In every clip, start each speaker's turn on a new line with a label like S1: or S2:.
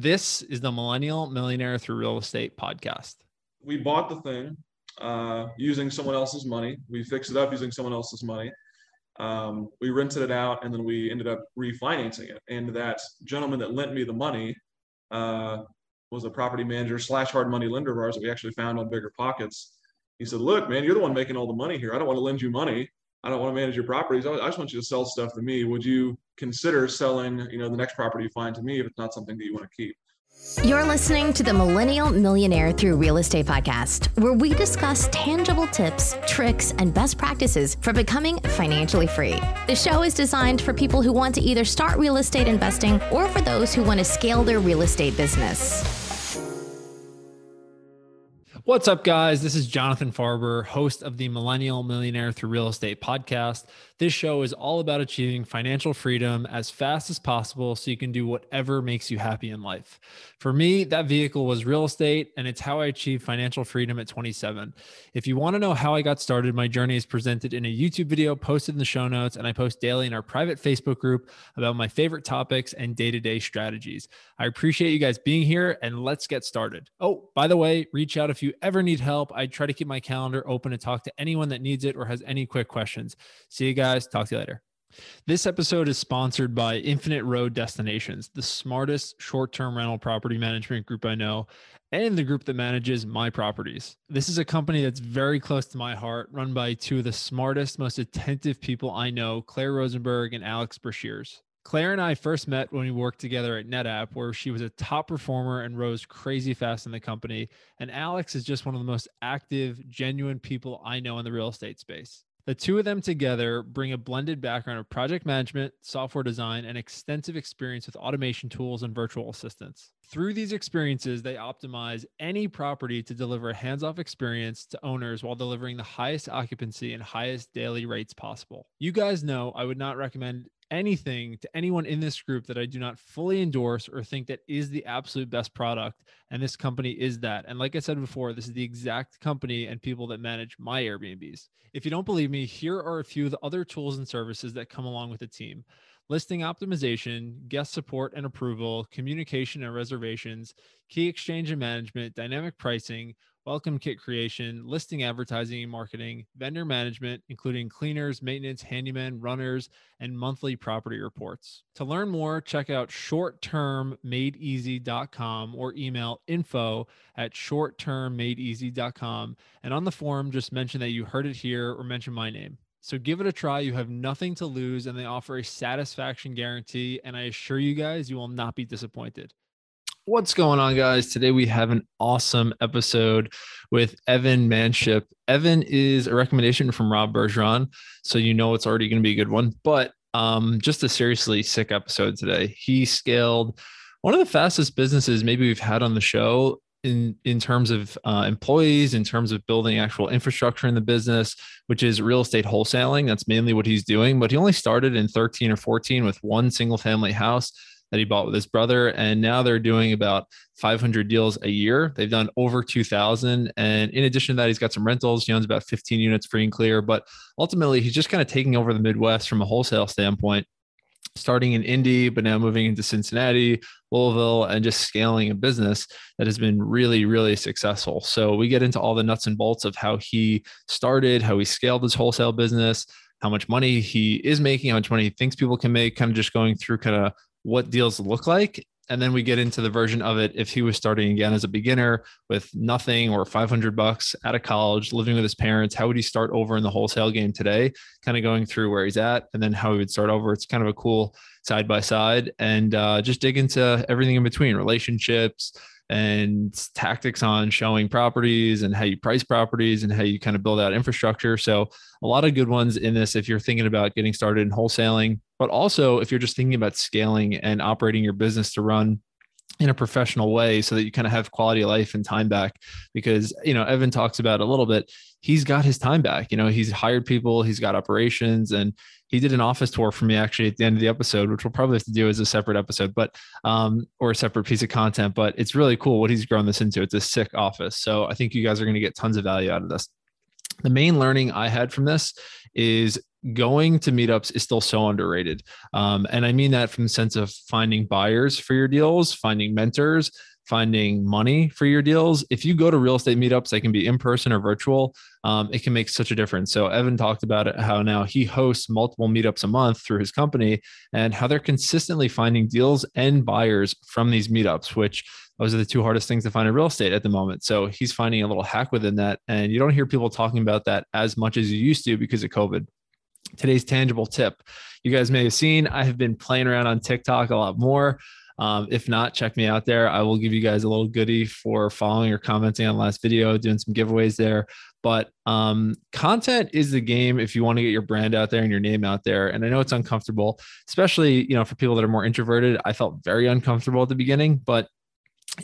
S1: This is the Millennial Millionaire Through Real Estate podcast.
S2: We bought the thing uh, using someone else's money. We fixed it up using someone else's money. Um, we rented it out and then we ended up refinancing it. And that gentleman that lent me the money uh, was a property manager slash hard money lender of ours that we actually found on Bigger Pockets. He said, "Look, man, you're the one making all the money here. I don't want to lend you money. I don't want to manage your properties. I just want you to sell stuff to me. Would you consider selling, you know, the next property you find to me if it's not something that you want to keep?"
S3: You're listening to the Millennial Millionaire Through Real Estate podcast, where we discuss tangible tips, tricks, and best practices for becoming financially free. The show is designed for people who want to either start real estate investing or for those who want to scale their real estate business.
S1: What's up, guys? This is Jonathan Farber, host of the Millennial Millionaire Through Real Estate podcast. This show is all about achieving financial freedom as fast as possible so you can do whatever makes you happy in life. For me, that vehicle was real estate, and it's how I achieved financial freedom at 27. If you want to know how I got started, my journey is presented in a YouTube video posted in the show notes, and I post daily in our private Facebook group about my favorite topics and day to day strategies. I appreciate you guys being here, and let's get started. Oh, by the way, reach out if you ever need help. I try to keep my calendar open to talk to anyone that needs it or has any quick questions. See you guys guys. Talk to you later. This episode is sponsored by Infinite Road Destinations, the smartest short term rental property management group I know, and the group that manages my properties. This is a company that's very close to my heart, run by two of the smartest, most attentive people I know, Claire Rosenberg and Alex Brashears. Claire and I first met when we worked together at NetApp, where she was a top performer and rose crazy fast in the company. And Alex is just one of the most active, genuine people I know in the real estate space. The two of them together bring a blended background of project management, software design, and extensive experience with automation tools and virtual assistants. Through these experiences, they optimize any property to deliver a hands off experience to owners while delivering the highest occupancy and highest daily rates possible. You guys know I would not recommend anything to anyone in this group that I do not fully endorse or think that is the absolute best product. And this company is that. And like I said before, this is the exact company and people that manage my Airbnbs. If you don't believe me, here are a few of the other tools and services that come along with the team listing optimization, guest support and approval, communication and reservations, key exchange and management, dynamic pricing, welcome kit creation, listing advertising and marketing, vendor management, including cleaners, maintenance, handyman, runners, and monthly property reports. To learn more, check out shorttermmadeeasy.com or email info at shorttermmadeeasy.com. And on the forum, just mention that you heard it here or mention my name. So give it a try. You have nothing to lose, and they offer a satisfaction guarantee. And I assure you guys, you will not be disappointed. What's going on, guys? Today we have an awesome episode with Evan Manship. Evan is a recommendation from Rob Bergeron, so you know it's already going to be a good one. But um, just a seriously sick episode today. He scaled one of the fastest businesses maybe we've had on the show in in terms of uh, employees, in terms of building actual infrastructure in the business, which is real estate wholesaling. That's mainly what he's doing. But he only started in 13 or 14 with one single family house that he bought with his brother. And now they're doing about 500 deals a year. They've done over 2,000. And in addition to that, he's got some rentals. He owns about 15 units free and clear. But ultimately, he's just kind of taking over the Midwest from a wholesale standpoint starting in Indy, but now moving into Cincinnati, Louisville, and just scaling a business that has been really, really successful. So we get into all the nuts and bolts of how he started, how he scaled his wholesale business, how much money he is making, how much money he thinks people can make, kind of just going through kind of what deals look like. And then we get into the version of it if he was starting again as a beginner with nothing or 500 bucks out of college, living with his parents. How would he start over in the wholesale game today? Kind of going through where he's at and then how he would start over. It's kind of a cool side by side and uh, just dig into everything in between relationships, and tactics on showing properties and how you price properties and how you kind of build out infrastructure. So, a lot of good ones in this if you're thinking about getting started in wholesaling, but also if you're just thinking about scaling and operating your business to run in a professional way so that you kind of have quality of life and time back because you know evan talks about a little bit he's got his time back you know he's hired people he's got operations and he did an office tour for me actually at the end of the episode which we'll probably have to do as a separate episode but um or a separate piece of content but it's really cool what he's grown this into. It's a sick office so i think you guys are going to get tons of value out of this. The main learning i had from this is going to meetups is still so underrated. Um, and I mean that from the sense of finding buyers for your deals, finding mentors, finding money for your deals. If you go to real estate meetups, they can be in person or virtual. Um, it can make such a difference. So Evan talked about it, how now he hosts multiple meetups a month through his company and how they're consistently finding deals and buyers from these meetups, which those are the two hardest things to find in real estate at the moment. So he's finding a little hack within that. And you don't hear people talking about that as much as you used to because of COVID. Today's tangible tip. You guys may have seen I have been playing around on TikTok a lot more. Um, if not, check me out there. I will give you guys a little goodie for following or commenting on last video, doing some giveaways there. But um, content is the game if you want to get your brand out there and your name out there. And I know it's uncomfortable, especially you know for people that are more introverted. I felt very uncomfortable at the beginning, but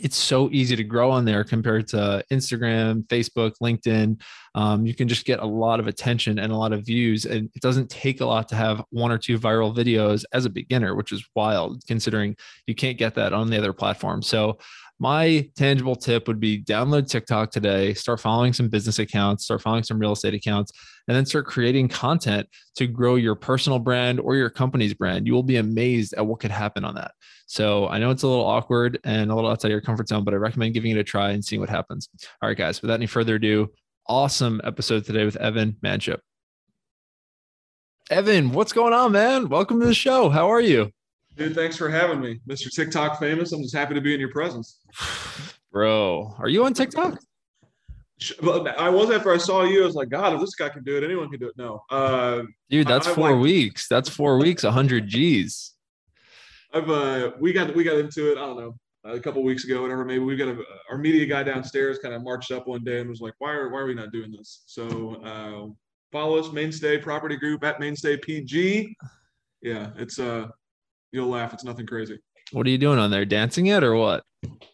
S1: it's so easy to grow on there compared to Instagram, Facebook, LinkedIn. Um, you can just get a lot of attention and a lot of views, and it doesn't take a lot to have one or two viral videos as a beginner, which is wild considering you can't get that on the other platforms. So my tangible tip would be download TikTok today, start following some business accounts, start following some real estate accounts, and then start creating content to grow your personal brand or your company's brand. You will be amazed at what could happen on that. So I know it's a little awkward and a little outside your comfort zone, but I recommend giving it a try and seeing what happens. All right, guys, without any further ado, awesome episode today with Evan Manship. Evan, what's going on, man? Welcome to the show. How are you?
S2: Dude, thanks for having me, Mr. TikTok famous. I'm just happy to be in your presence.
S1: Bro, are you on TikTok?
S2: I was after I saw you. I was like, God, if this guy can do it, anyone can do it. No, uh,
S1: dude, that's four like, weeks. That's four weeks, hundred G's.
S2: I've uh, we got we got into it. I don't know a couple weeks ago, whatever. Maybe we got a, our media guy downstairs kind of marched up one day and was like, Why are why are we not doing this? So uh, follow us, Mainstay Property Group at Mainstay PG. Yeah, it's uh You'll laugh. It's nothing crazy.
S1: What are you doing on there? Dancing it or what?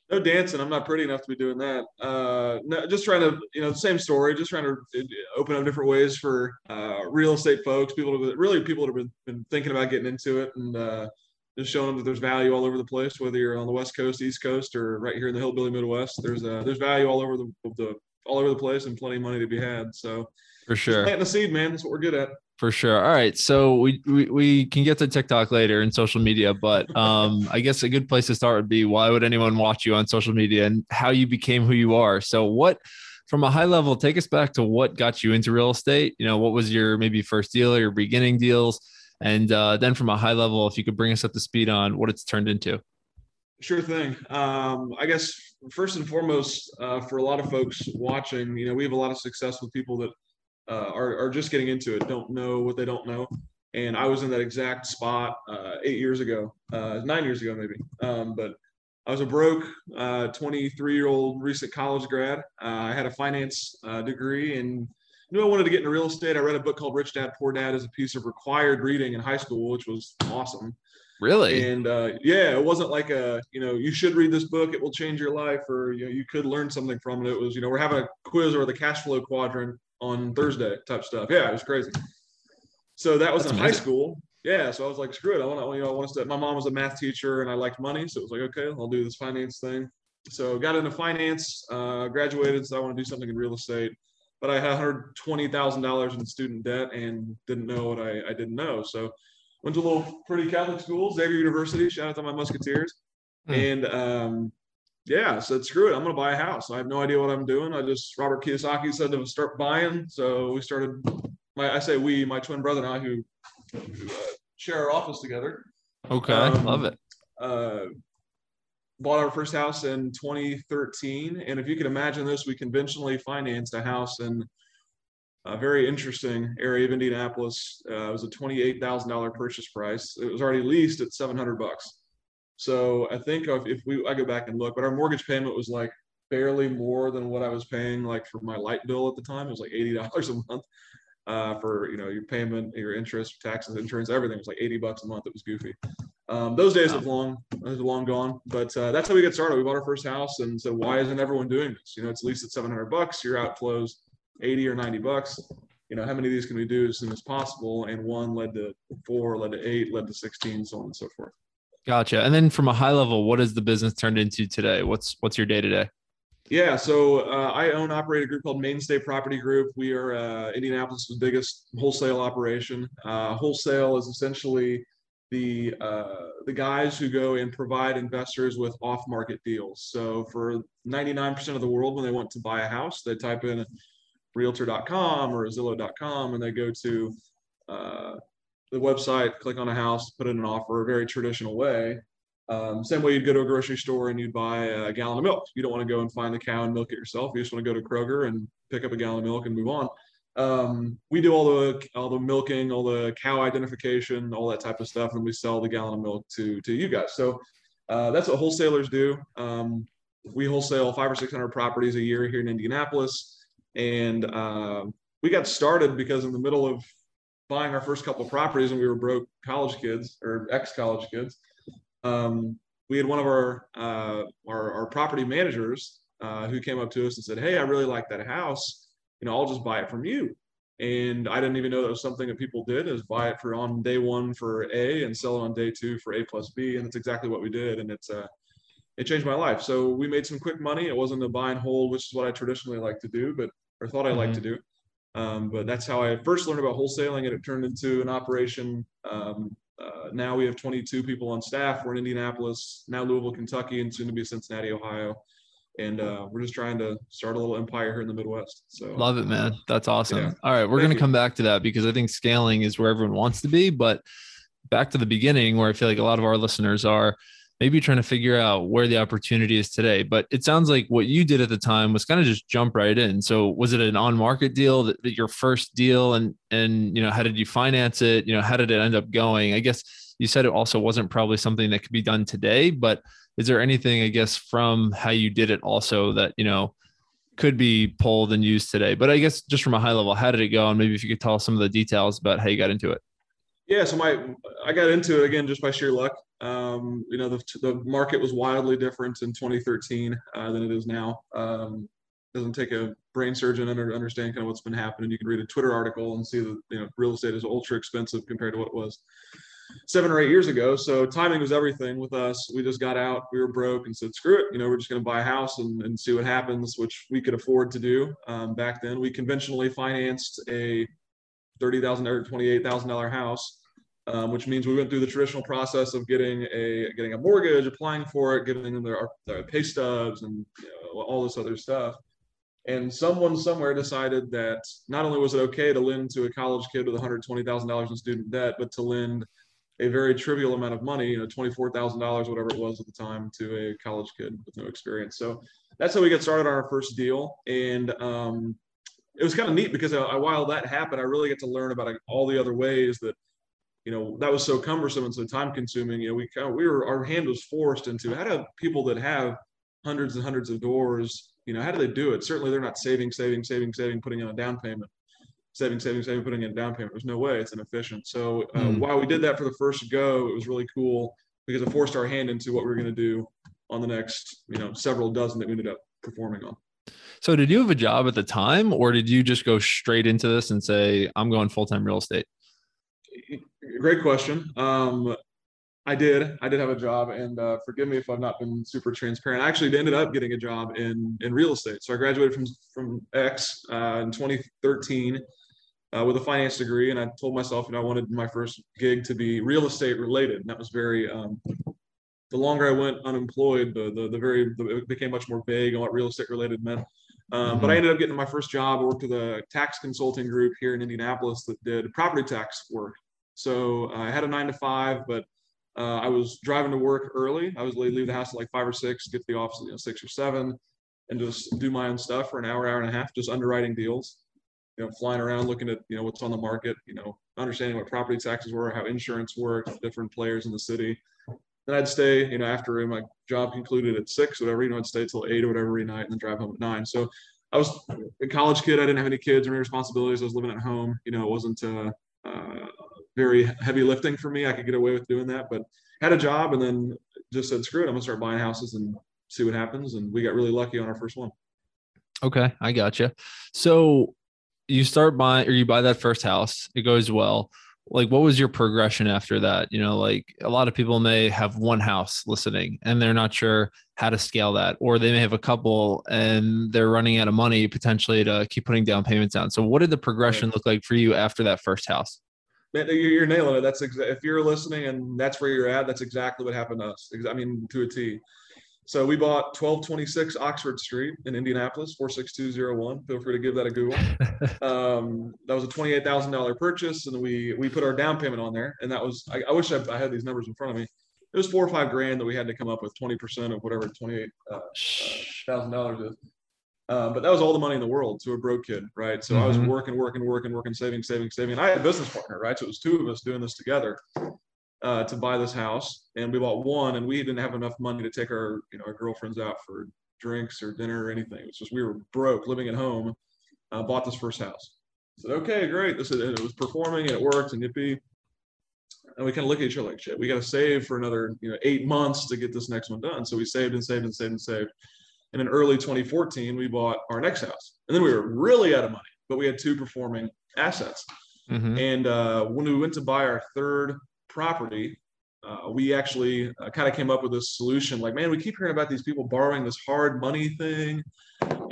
S2: No dancing. I'm not pretty enough to be doing that. Uh, no, just trying to, you know, same story. Just trying to uh, open up different ways for uh, real estate folks, people to really people that have been, been thinking about getting into it, and uh, just showing them that there's value all over the place, whether you're on the West Coast, East Coast, or right here in the hillbilly Midwest. There's uh, there's value all over the, the all over the place, and plenty of money to be had. So
S1: for sure,
S2: planting the seed, man. That's what we're good at.
S1: For sure. All right. So we, we, we can get to TikTok later and social media, but um, I guess a good place to start would be why would anyone watch you on social media and how you became who you are. So what, from a high level, take us back to what got you into real estate. You know, what was your maybe first deal or your beginning deals? And uh, then from a high level, if you could bring us up to speed on what it's turned into.
S2: Sure thing. Um, I guess first and foremost, uh, for a lot of folks watching, you know, we have a lot of success with people that uh, are, are just getting into it, don't know what they don't know. And I was in that exact spot uh, eight years ago, uh, nine years ago, maybe. Um, but I was a broke 23 uh, year old recent college grad. Uh, I had a finance uh, degree and knew I wanted to get into real estate. I read a book called Rich Dad Poor Dad as a piece of required reading in high school, which was awesome.
S1: Really?
S2: And uh, yeah, it wasn't like a, you know, you should read this book, it will change your life, or you know, you could learn something from it. It was, you know, we're having a quiz or the cash flow quadrant on Thursday type stuff. Yeah, it was crazy. So that was That's in amazing. high school. Yeah, so I was like, screw it. I want to, you know, I want to. Start. My mom was a math teacher, and I liked money, so it was like, okay, I'll do this finance thing. So got into finance, uh, graduated, so I want to do something in real estate. But I had hundred twenty thousand dollars in student debt and didn't know what I, I didn't know. So went to a little pretty Catholic school, Xavier University. Shout out to my Musketeers. Hmm. And um, yeah, I said, screw it. I'm going to buy a house. I have no idea what I'm doing. I just, Robert Kiyosaki said to start buying. So we started, my, I say we, my twin brother and I, who, who uh, share our office together.
S1: Okay. Um, Love it.
S2: Uh, bought our first house in 2013. And if you can imagine this, we conventionally financed a house in a very interesting area of Indianapolis. Uh, it was a $28,000 purchase price. It was already leased at 700 bucks. So I think if, if we, I go back and look, but our mortgage payment was like barely more than what I was paying like for my light bill at the time. It was like eighty dollars a month uh, for you know your payment, your interest, taxes, insurance, everything it was like eighty bucks a month. It was goofy. Um, those days have long, have long gone. But uh, that's how we get started. We bought our first house and said, why isn't everyone doing this? You know, it's leased at seven hundred bucks. Your outflows eighty or ninety bucks. You know, how many of these can we do as soon as possible? And one led to four, led to eight, led to sixteen, so on and so forth.
S1: Gotcha. And then from a high level, what has the business turned into today? What's what's your day to day?
S2: Yeah, so uh, I own operate a group called Mainstay Property Group. We are uh, Indianapolis' biggest wholesale operation. Uh, wholesale is essentially the uh, the guys who go and provide investors with off-market deals. So for 99% of the world, when they want to buy a house, they type in Realtor.com or Zillow.com, and they go to uh, the website, click on a house, put in an offer, a very traditional way. Um, same way you'd go to a grocery store and you'd buy a gallon of milk. You don't want to go and find the cow and milk it yourself. You just want to go to Kroger and pick up a gallon of milk and move on. Um, we do all the all the milking, all the cow identification, all that type of stuff, and we sell the gallon of milk to to you guys. So uh, that's what wholesalers do. Um, we wholesale five or six hundred properties a year here in Indianapolis, and uh, we got started because in the middle of buying our first couple of properties, and we were broke college kids or ex college kids um, we had one of our, uh, our, our property managers uh, who came up to us and said, "Hey, I really like that house. You know, I'll just buy it from you." And I didn't even know that was something that people did is buy it for on day one for A and sell it on day two for A plus B. And that's exactly what we did. And it's uh, it changed my life. So we made some quick money. It wasn't a buy and hold, which is what I traditionally like to do, but or thought I mm-hmm. liked to do. Um, but that's how I first learned about wholesaling, and it turned into an operation um, uh, now we have 22 people on staff. We're in Indianapolis, now Louisville, Kentucky, and soon to be Cincinnati, Ohio. And uh, we're just trying to start a little empire here in the Midwest. So
S1: love it, man. That's awesome. Yeah. All right, we're going to come back to that because I think scaling is where everyone wants to be. But back to the beginning, where I feel like a lot of our listeners are maybe trying to figure out where the opportunity is today. But it sounds like what you did at the time was kind of just jump right in. So was it an on-market deal that, that, your first deal and and you know how did you finance it? You know how did it end up going? I guess you said it also wasn't probably something that could be done today, but is there anything I guess from how you did it also that you know could be pulled and used today? But I guess just from a high level, how did it go? And maybe if you could tell us some of the details about how you got into it.
S2: Yeah, so my I got into it again just by sheer luck. Um, you know, the, the market was wildly different in 2013 uh, than it is now. Um, doesn't take a brain surgeon to understand kind of what's been happening. You can read a Twitter article and see that you know real estate is ultra expensive compared to what it was seven or eight years ago. So timing was everything with us. We just got out, we were broke, and said, "Screw it," you know, we're just going to buy a house and, and see what happens, which we could afford to do um, back then. We conventionally financed a thirty thousand or twenty-eight thousand dollar house um, which means we went through the traditional process of getting a getting a mortgage, applying for it, giving them their, their pay stubs and you know, all this other stuff. And someone somewhere decided that not only was it okay to lend to a college kid with $120,000 in student debt, but to lend a very trivial amount of money, you know, $24,000, whatever it was at the time, to a college kid with no experience. So that's how we got started on our first deal. And um, it was kind of neat because uh, while that happened, I really get to learn about all the other ways that you know that was so cumbersome and so time consuming you know we kind of we were our hand was forced into how do people that have hundreds and hundreds of doors you know how do they do it? Certainly they're not saving saving saving saving putting in a down payment. Saving saving saving putting in a down payment. There's no way it's inefficient. So uh, mm. while we did that for the first go it was really cool because it forced our hand into what we are going to do on the next you know several dozen that we ended up performing on
S1: so did you have a job at the time or did you just go straight into this and say i'm going full-time real estate
S2: great question. Um, I did. I did have a job, and uh, forgive me if I've not been super transparent. I actually ended up getting a job in in real estate. So I graduated from from X uh, in 2013 uh, with a finance degree, and I told myself, you know, I wanted my first gig to be real estate related, and that was very. Um, the longer I went unemployed, the the, the very the, it became much more vague on what real estate related meant. Um, mm-hmm. But I ended up getting my first job. I worked with a tax consulting group here in Indianapolis that did property tax work. So uh, I had a nine to five, but uh, I was driving to work early. I was leave the house at like five or six, get to the office at you know, six or seven, and just do my own stuff for an hour, hour and a half, just underwriting deals. You know, flying around, looking at you know what's on the market. You know, understanding what property taxes were, how insurance worked, different players in the city. Then I'd stay, you know, after my job concluded at six, whatever, you know, I'd stay till eight or whatever every night, and then drive home at nine. So I was a college kid. I didn't have any kids or any responsibilities. I was living at home. You know, it wasn't uh, uh, very heavy lifting for me. I could get away with doing that, but had a job and then just said, screw it, I'm gonna start buying houses and see what happens. And we got really lucky on our first one.
S1: Okay, I gotcha. So you start buying or you buy that first house, it goes well. Like what was your progression after that you know like a lot of people may have one house listening and they're not sure how to scale that or they may have a couple and they're running out of money potentially to keep putting down payments down so what did the progression look like for you after that first house
S2: Man, you're nailing it. That's exa- if you're listening and that's where you're at, that's exactly what happened to us. I mean, to a T. So we bought 1226 Oxford Street in Indianapolis, 46201. Feel free to give that a Google. um, that was a $28,000 purchase, and we we put our down payment on there, and that was I, I wish I, I, had these numbers in front of me. It was four or five grand that we had to come up with 20% of whatever $28,000 uh, uh, is. Uh, but that was all the money in the world to a broke kid, right? So mm-hmm. I was mm-hmm. working, working, working, working, saving, saving, saving. And I had a business partner, right? So it was two of us doing this together uh, to buy this house, and we bought one, and we didn't have enough money to take our you know our girlfriends out for drinks or dinner or anything. It was just we were broke, living at home. Uh, bought this first house. said, okay, great. This is, it was performing and it worked and yippee. And we kind of look at each other like shit. We got to save for another you know eight months to get this next one done. So we saved and saved and saved and saved. And in early 2014, we bought our next house, and then we were really out of money, but we had two performing assets. Mm-hmm. And uh, when we went to buy our third property, uh, we actually uh, kind of came up with this solution like, man, we keep hearing about these people borrowing this hard money thing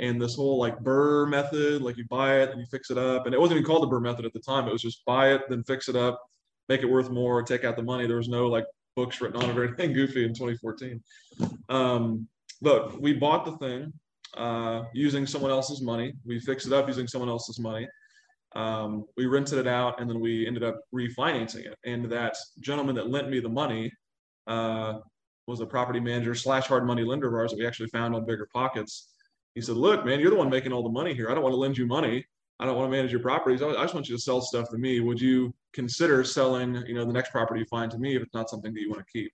S2: and this whole like BRRRR method, like you buy it and you fix it up. And it wasn't even called the BRRRR method at the time. It was just buy it, then fix it up, make it worth more, take out the money. There was no like books written on it or anything goofy in 2014. Um, but we bought the thing uh, using someone else's money. We fixed it up using someone else's money. Um, we rented it out and then we ended up refinancing it. And that gentleman that lent me the money uh, was a property manager slash hard money lender of ours that we actually found on Bigger Pockets. He said, Look, man, you're the one making all the money here. I don't want to lend you money. I don't want to manage your properties. I just want you to sell stuff to me. Would you consider selling, you know, the next property you find to me if it's not something that you want to keep?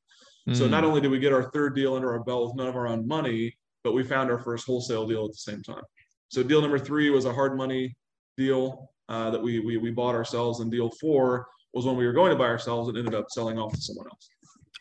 S2: Mm. So not only did we get our third deal under our belt with none of our own money, but we found our first wholesale deal at the same time. So deal number three was a hard money deal uh, that we, we we bought ourselves, and deal four was when we were going to buy ourselves and ended up selling off to someone else.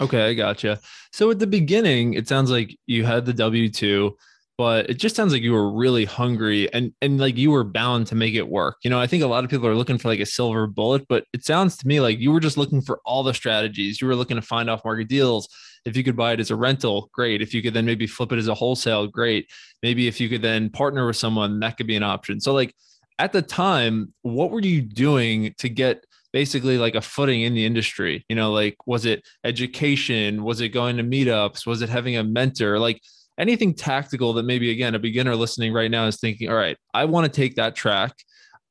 S1: Okay, I gotcha. So at the beginning, it sounds like you had the W two, but it just sounds like you were really hungry and and like you were bound to make it work. You know, I think a lot of people are looking for like a silver bullet, but it sounds to me like you were just looking for all the strategies. You were looking to find off market deals. If you could buy it as a rental, great. If you could then maybe flip it as a wholesale, great. Maybe if you could then partner with someone, that could be an option. So like at the time, what were you doing to get basically like a footing in the industry? You know, like was it education? Was it going to meetups? Was it having a mentor? Like anything tactical that maybe again a beginner listening right now is thinking, all right, I want to take that track.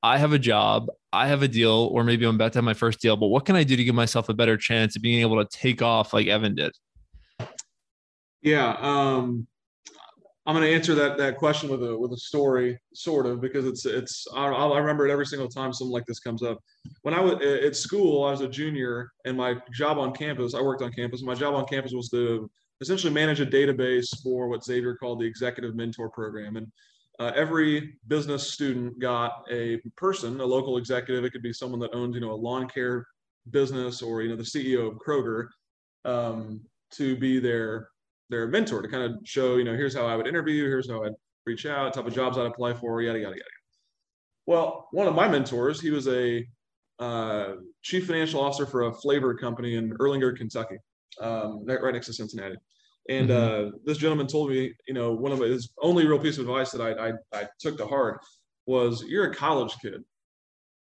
S1: I have a job, I have a deal, or maybe I'm about to have my first deal, but what can I do to give myself a better chance of being able to take off like Evan did?
S2: Yeah. Um, I'm going to answer that that question with a with a story, sort of, because it's it's I, I remember it every single time something like this comes up. When I was at school, I was a junior, and my job on campus, I worked on campus. My job on campus was to essentially manage a database for what Xavier called the Executive Mentor Program, and uh, every business student got a person, a local executive. It could be someone that owned, you know, a lawn care business or you know the CEO of Kroger, um, to be their their mentor to kind of show, you know, here's how I would interview, here's how I'd reach out, type of jobs I'd apply for, yada, yada, yada. Well, one of my mentors, he was a uh, chief financial officer for a flavor company in Erlanger, Kentucky, um, right next to Cincinnati. And mm-hmm. uh, this gentleman told me, you know, one of his only real piece of advice that I, I, I took to heart was you're a college kid.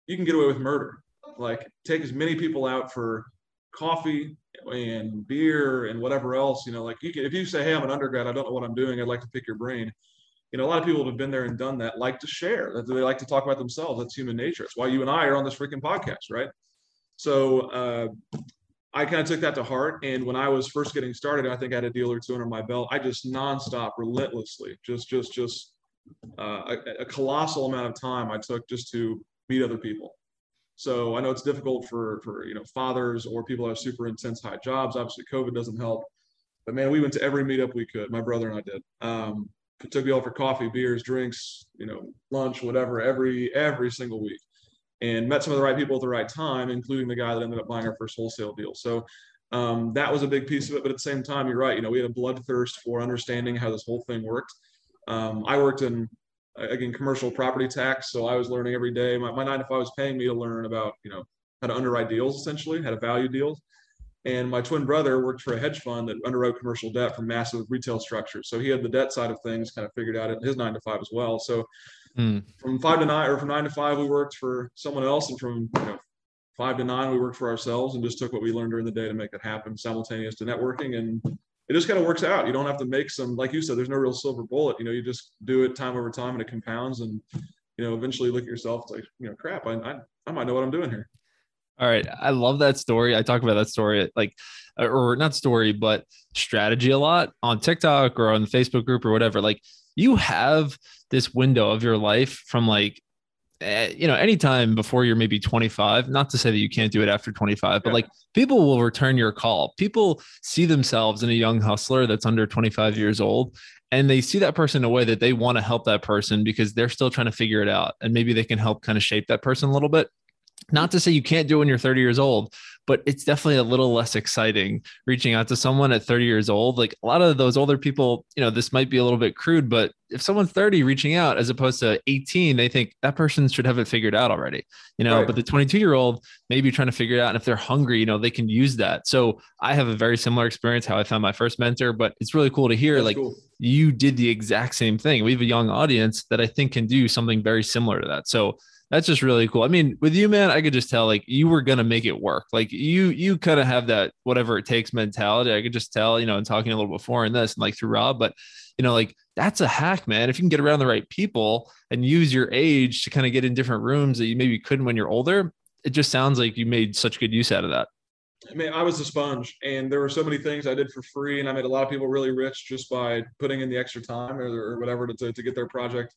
S2: You can get away with murder. Like take as many people out for coffee and beer and whatever else, you know, like you can, if you say, Hey, I'm an undergrad, I don't know what I'm doing. I'd like to pick your brain. You know, a lot of people have been there and done that like to share. That they like to talk about themselves. That's human nature. It's why you and I are on this freaking podcast, right? So uh, I kind of took that to heart. And when I was first getting started, I think I had a deal or two under my belt. I just nonstop, relentlessly, just, just, just uh, a, a colossal amount of time I took just to meet other people. So I know it's difficult for for you know fathers or people that have super intense high jobs. Obviously, COVID doesn't help. But man, we went to every meetup we could. My brother and I did. Um, took me all for coffee, beers, drinks, you know, lunch, whatever, every every single week, and met some of the right people at the right time, including the guy that ended up buying our first wholesale deal. So um, that was a big piece of it. But at the same time, you're right. You know, we had a bloodthirst for understanding how this whole thing worked. Um, I worked in again commercial property tax so i was learning every day my, my nine to five was paying me to learn about you know how to underwrite deals essentially, how to value deals. And my twin brother worked for a hedge fund that underwrote commercial debt for massive retail structures. So he had the debt side of things kind of figured out in his nine to five as well. So mm. from five to nine or from nine to five, we worked for someone else. And from you know, five to nine, we worked for ourselves and just took what we learned during the day to make it happen simultaneous to networking. And it just kind of works out. You don't have to make some, like you said, there's no real silver bullet. You know, you just do it time over time and it compounds. And, you know, eventually look at yourself, it's like, you know, crap, I, I, I might know what I'm doing here.
S1: All right. I love that story. I talk about that story, like, or not story, but strategy a lot on TikTok or on the Facebook group or whatever. Like, you have this window of your life from like, Eh, you know, anytime before you're maybe 25. Not to say that you can't do it after 25, but like people will return your call. People see themselves in a young hustler that's under 25 years old and they see that person in a way that they want to help that person because they're still trying to figure it out and maybe they can help kind of shape that person a little bit not to say you can't do it when you're 30 years old, but it's definitely a little less exciting reaching out to someone at 30 years old. Like a lot of those older people, you know, this might be a little bit crude, but if someone's 30 reaching out as opposed to 18, they think that person should have it figured out already, you know, right. but the 22 year old maybe trying to figure it out. And if they're hungry, you know, they can use that. So I have a very similar experience how I found my first mentor, but it's really cool to hear That's like cool. You did the exact same thing. We have a young audience that I think can do something very similar to that. So that's just really cool. I mean, with you, man, I could just tell like you were gonna make it work. Like you, you kind of have that whatever it takes mentality. I could just tell, you know, and talking a little before in this and like through Rob, but you know, like that's a hack, man. If you can get around the right people and use your age to kind of get in different rooms that you maybe couldn't when you're older, it just sounds like you made such good use out of that.
S2: I mean, I was a sponge, and there were so many things I did for free, and I made a lot of people really rich just by putting in the extra time or, or whatever to, to, to get their project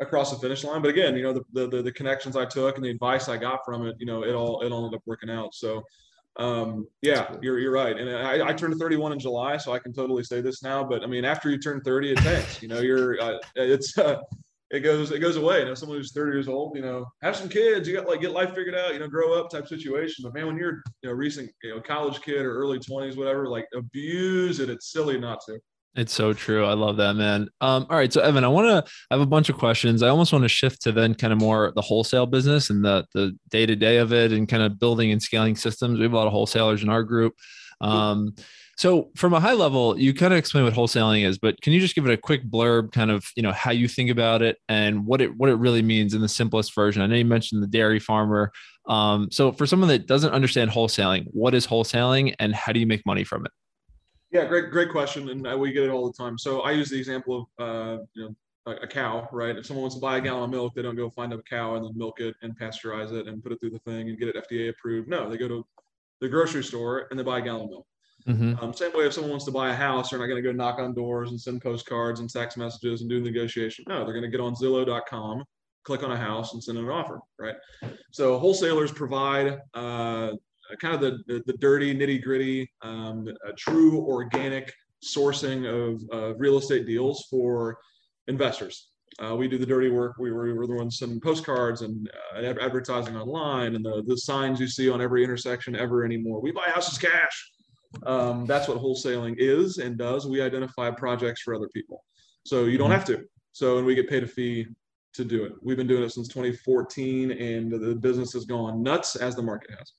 S2: across the finish line. But again, you know, the, the, the connections I took and the advice I got from it, you know, it all it all ended up working out. So um, yeah, you're you're right. And I, I turned 31 in July, so I can totally say this now. But I mean, after you turn 30, it takes. You know, you're uh, it's uh, it goes it goes away. You know, someone who's 30 years old, you know, have some kids, you got like get life figured out, you know, grow up type situation. But man, when you're you know recent you know college kid or early 20s, whatever, like abuse it. It's silly not to.
S1: It's so true. I love that, man. Um, all right. So Evan, I want to I have a bunch of questions. I almost want to shift to then kind of more the wholesale business and the the day-to-day of it and kind of building and scaling systems. We have a lot of wholesalers in our group. Um, so from a high level, you kind of explain what wholesaling is, but can you just give it a quick blurb, kind of, you know, how you think about it and what it what it really means in the simplest version? I know you mentioned the dairy farmer. Um, so for someone that doesn't understand wholesaling, what is wholesaling and how do you make money from it?
S2: Yeah, great, great question, and we get it all the time. So I use the example of uh, you know a, cow, right? If someone wants to buy a gallon of milk, they don't go find a cow and then milk it and pasteurize it and put it through the thing and get it FDA approved. No, they go to the grocery store and they buy a gallon of milk. Mm-hmm. Um, same way, if someone wants to buy a house, they're not going to go knock on doors and send postcards and text messages and do the negotiation. No, they're going to get on Zillow.com, click on a house, and send an offer, right? So wholesalers provide uh, kind of the, the, the dirty, nitty gritty, um, true organic sourcing of uh, real estate deals for investors. Uh, we do the dirty work. We were, we were the ones sending postcards and uh, advertising online and the, the signs you see on every intersection ever anymore. We buy houses cash. Um, that's what wholesaling is and does. We identify projects for other people. So you don't mm-hmm. have to. So, and we get paid a fee to do it. We've been doing it since 2014 and the business has gone nuts as the market has.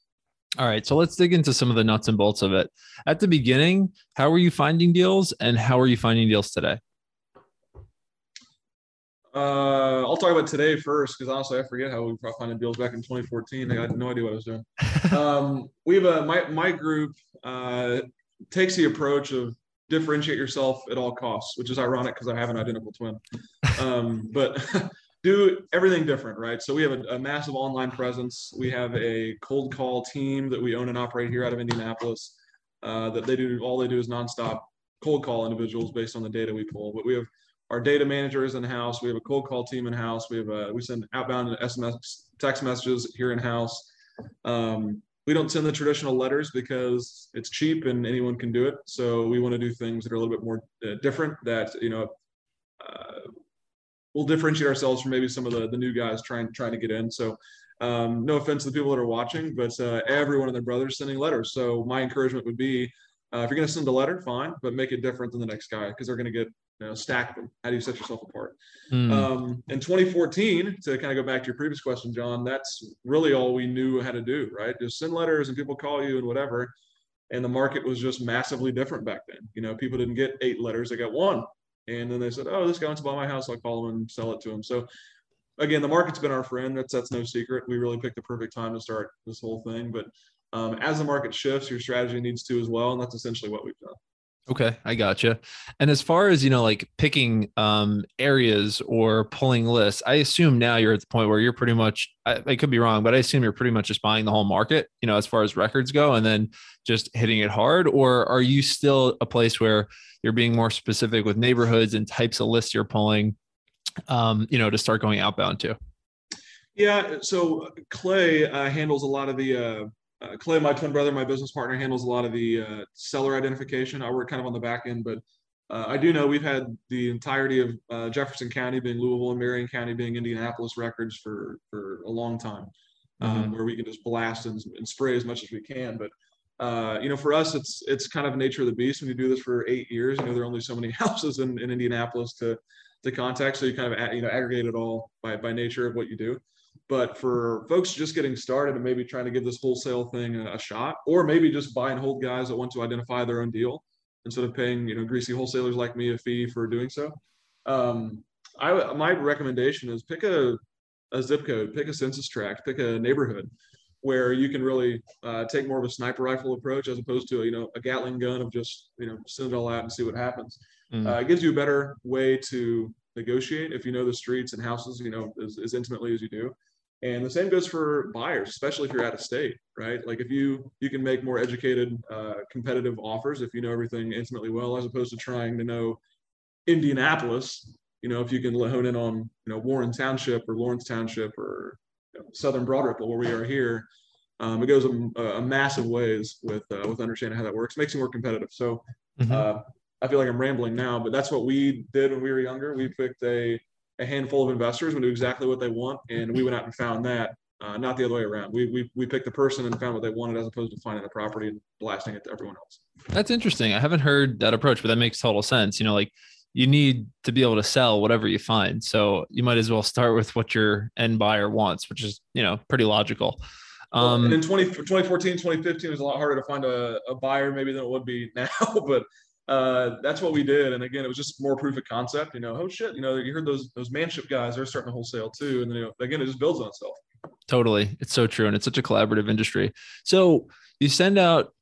S1: All right, so let's dig into some of the nuts and bolts of it. At the beginning, how were you finding deals, and how are you finding deals today?
S2: Uh, I'll talk about today first because honestly, I forget how we were finding deals back in 2014. I had no idea what I was doing. um, we have a my my group uh, takes the approach of differentiate yourself at all costs, which is ironic because I have an identical twin. Um, but do everything different, right? So we have a, a, massive online presence. We have a cold call team that we own and operate here out of Indianapolis. Uh, that they do all they do is nonstop cold call individuals based on the data we pull. But we have our data manager is in house. We have a cold call team in house. We have a, we send outbound SMS text messages here in house. Um, we don't send the traditional letters because it's cheap and anyone can do it. So we want to do things that are a little bit more uh, different. That you know. Uh, we'll differentiate ourselves from maybe some of the, the new guys trying trying to get in. So um, no offense to the people that are watching, but uh, every one of their brothers sending letters. So my encouragement would be, uh, if you're going to send a letter, fine, but make it different than the next guy because they're going to get you know, stack them? How do you set yourself apart?
S1: Mm.
S2: Um, in 2014, to kind of go back to your previous question, John, that's really all we knew how to do, right? Just send letters and people call you and whatever. And the market was just massively different back then. You know, people didn't get eight letters; they got one. And then they said, "Oh, this guy wants to buy my house. I'll call him and sell it to him." So, again, the market's been our friend. That's that's no secret. We really picked the perfect time to start this whole thing. But um, as the market shifts, your strategy needs to as well, and that's essentially what we've done.
S1: Okay, I gotcha. And as far as you know, like picking um, areas or pulling lists, I assume now you're at the point where you're pretty much. I, I, could be wrong, but I assume you're pretty much just buying the whole market. You know, as far as records go, and then just hitting it hard. Or are you still a place where you're being more specific with neighborhoods and types of lists you're pulling? Um, you know, to start going outbound to.
S2: Yeah. So Clay uh, handles a lot of the. Uh, uh, Clay, my twin brother, my business partner, handles a lot of the uh, seller identification. I work kind of on the back end, but uh, I do know we've had the entirety of uh, Jefferson County being Louisville and Marion County being Indianapolis records for for a long time, um, mm-hmm. where we can just blast and, and, spray as much as we can. But uh, you know, for us, it's it's kind of nature of the beast. When you do this for eight years, you know there are only so many houses in, in Indianapolis to to contact, so you kind of you know aggregate it all by by nature of what you do. But for folks just getting started and maybe trying to give this wholesale thing a, a shot, or maybe just buy and hold guys that want to identify their own deal instead of paying you know greasy wholesalers like me a fee for doing so. Um, I my recommendation is pick a a zip code, pick a census tract, pick a neighborhood where you can really uh, take more of a sniper rifle approach as opposed to a, you know a Gatling gun of just you know send it all out and see what happens. Mm. Uh, it gives you a better way to negotiate if you know the streets and houses you know as, as intimately as you do. And the same goes for buyers, especially if you're out of state, right? Like if you you can make more educated, uh, competitive offers if you know everything intimately well, as opposed to trying to know Indianapolis. You know, if you can hone in on you know Warren Township or Lawrence Township or you know, Southern Broad Ripple, where we are here, um, it goes a, a, massive ways with uh, with understanding how that works. It makes you more competitive. So mm-hmm. uh, I feel like I'm rambling now, but that's what we did when we were younger. We picked a a handful of investors would do exactly what they want, and we went out and found that. Uh, not the other way around. We, we we picked the person and found what they wanted, as opposed to finding the property and blasting it to everyone else.
S1: That's interesting. I haven't heard that approach, but that makes total sense. You know, like you need to be able to sell whatever you find, so you might as well start with what your end buyer wants, which is you know pretty logical.
S2: Um, and in 20, 2014, 2015, it was a lot harder to find a, a buyer maybe than it would be now, but uh, that's what we did. And again, it was just more proof of concept. You know, oh shit, you know, you heard those those manship guys, they're starting to wholesale too. And then you know, again, it just builds on itself.
S1: Totally, it's so true, and it's such a collaborative industry. So you send out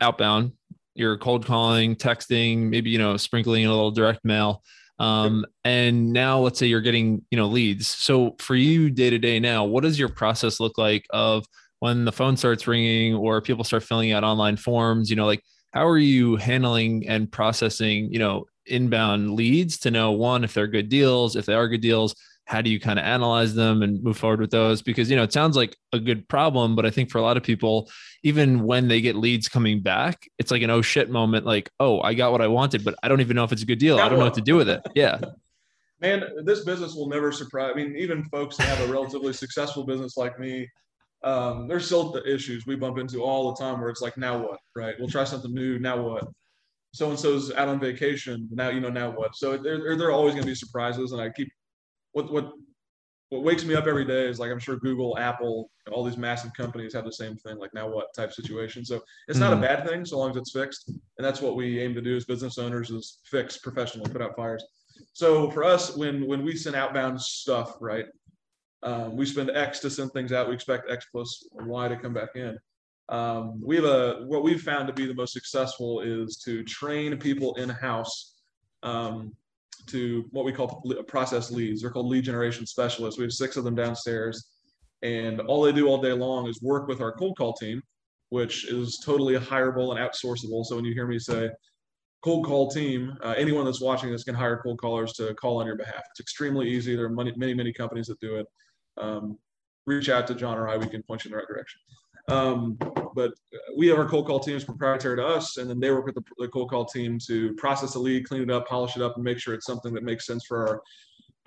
S1: outbound, you're cold calling, texting, maybe you know, sprinkling a little direct mail. Um, and now let's say you're getting you know leads. So for you day to day now, what does your process look like of when the phone starts ringing or people start filling out online forms? You know, like how are you handling and processing you know inbound leads to know one if they're good deals if they are good deals how do you kind of analyze them and move forward with those? Because you know it sounds like a good problem but i think for a lot of people even when they get leads coming back it's like an oh shit moment like oh i got what i wanted but i don't even know if it's a good deal. I don't know what to do with it. Yeah.
S2: Man this business will never surprise i mean even folks that have a relatively successful business like me um, there's still the issues we bump into all the time where it's like, now what, right? We'll try something new. Now what? So and so's out on vacation. Now you know. Now what? So there, there are always going to be surprises, and I keep what what what wakes me up every day is like I'm sure Google, Apple, all these massive companies have the same thing, like now what type situation. So it's not mm-hmm. a bad thing so long as it's fixed, and that's what we aim to do as business owners is fix professionally, put out fires. So for us, when when we send outbound stuff, right, um, we spend X to send things out. We expect X plus Y to come back in. Um, we have a what we've found to be the most successful is to train people in house um, to what we call process leads. They're called lead generation specialists. We have six of them downstairs, and all they do all day long is work with our cold call team, which is totally hireable and outsourceable. So when you hear me say cold call team, uh, anyone that's watching this can hire cold callers to call on your behalf. It's extremely easy. There are many, many, many companies that do it um, reach out to John or I, we can point you in the right direction. Um, but we have our cold call teams proprietary to us, and then they work with the, the, cold call team to process the lead, clean it up, polish it up, and make sure it's something that makes sense for our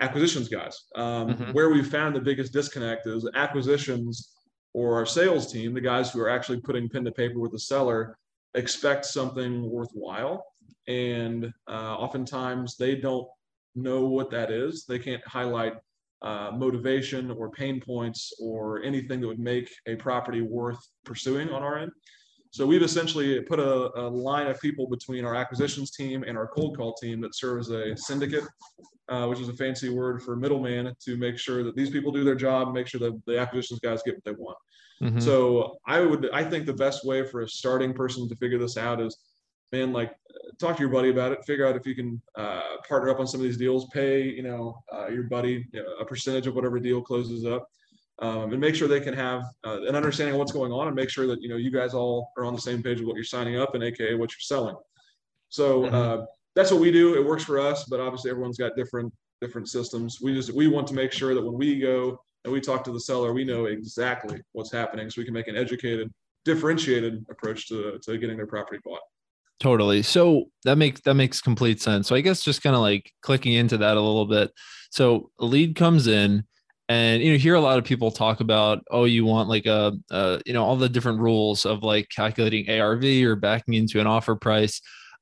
S2: acquisitions guys. Um, mm-hmm. Where we found the biggest disconnect is acquisitions or our sales team, the guys who are actually putting pen to paper with the seller, expect something worthwhile. and uh, oftentimes they don't know what that is. They can't highlight uh, motivation or pain points or anything that would make a property worth pursuing on our end. So we've essentially put a, a, line of people between our acquisitions team and our cold call team that serve as a syndicate, uh, which is a fancy word for middleman to make sure that these people do their job, make sure that the acquisitions guys get what they want. Mm-hmm. So I would, I think the best way for a starting person to figure this out is, man, like talk to your buddy about it, figure out if you can uh, partner up on some of these deals, pay, you know, uh, your buddy you know, a percentage of whatever deal closes up. Um, and make sure they can have uh, an understanding of what's going on and make sure that you know you guys all are on the same page of what you're signing up and aka what you're selling so mm-hmm. uh, that's what we do it works for us but obviously everyone's got different different systems we just we want to make sure that when we go and we talk to the seller, we know exactly what's happening so we can make an educated, differentiated approach to, to getting their property bought.
S1: Totally. So that makes that makes complete sense. So I guess just kind of like clicking into that a little bit. So a lead comes in and you know hear a lot of people talk about oh you want like a, a you know all the different rules of like calculating ARV or backing into an offer price.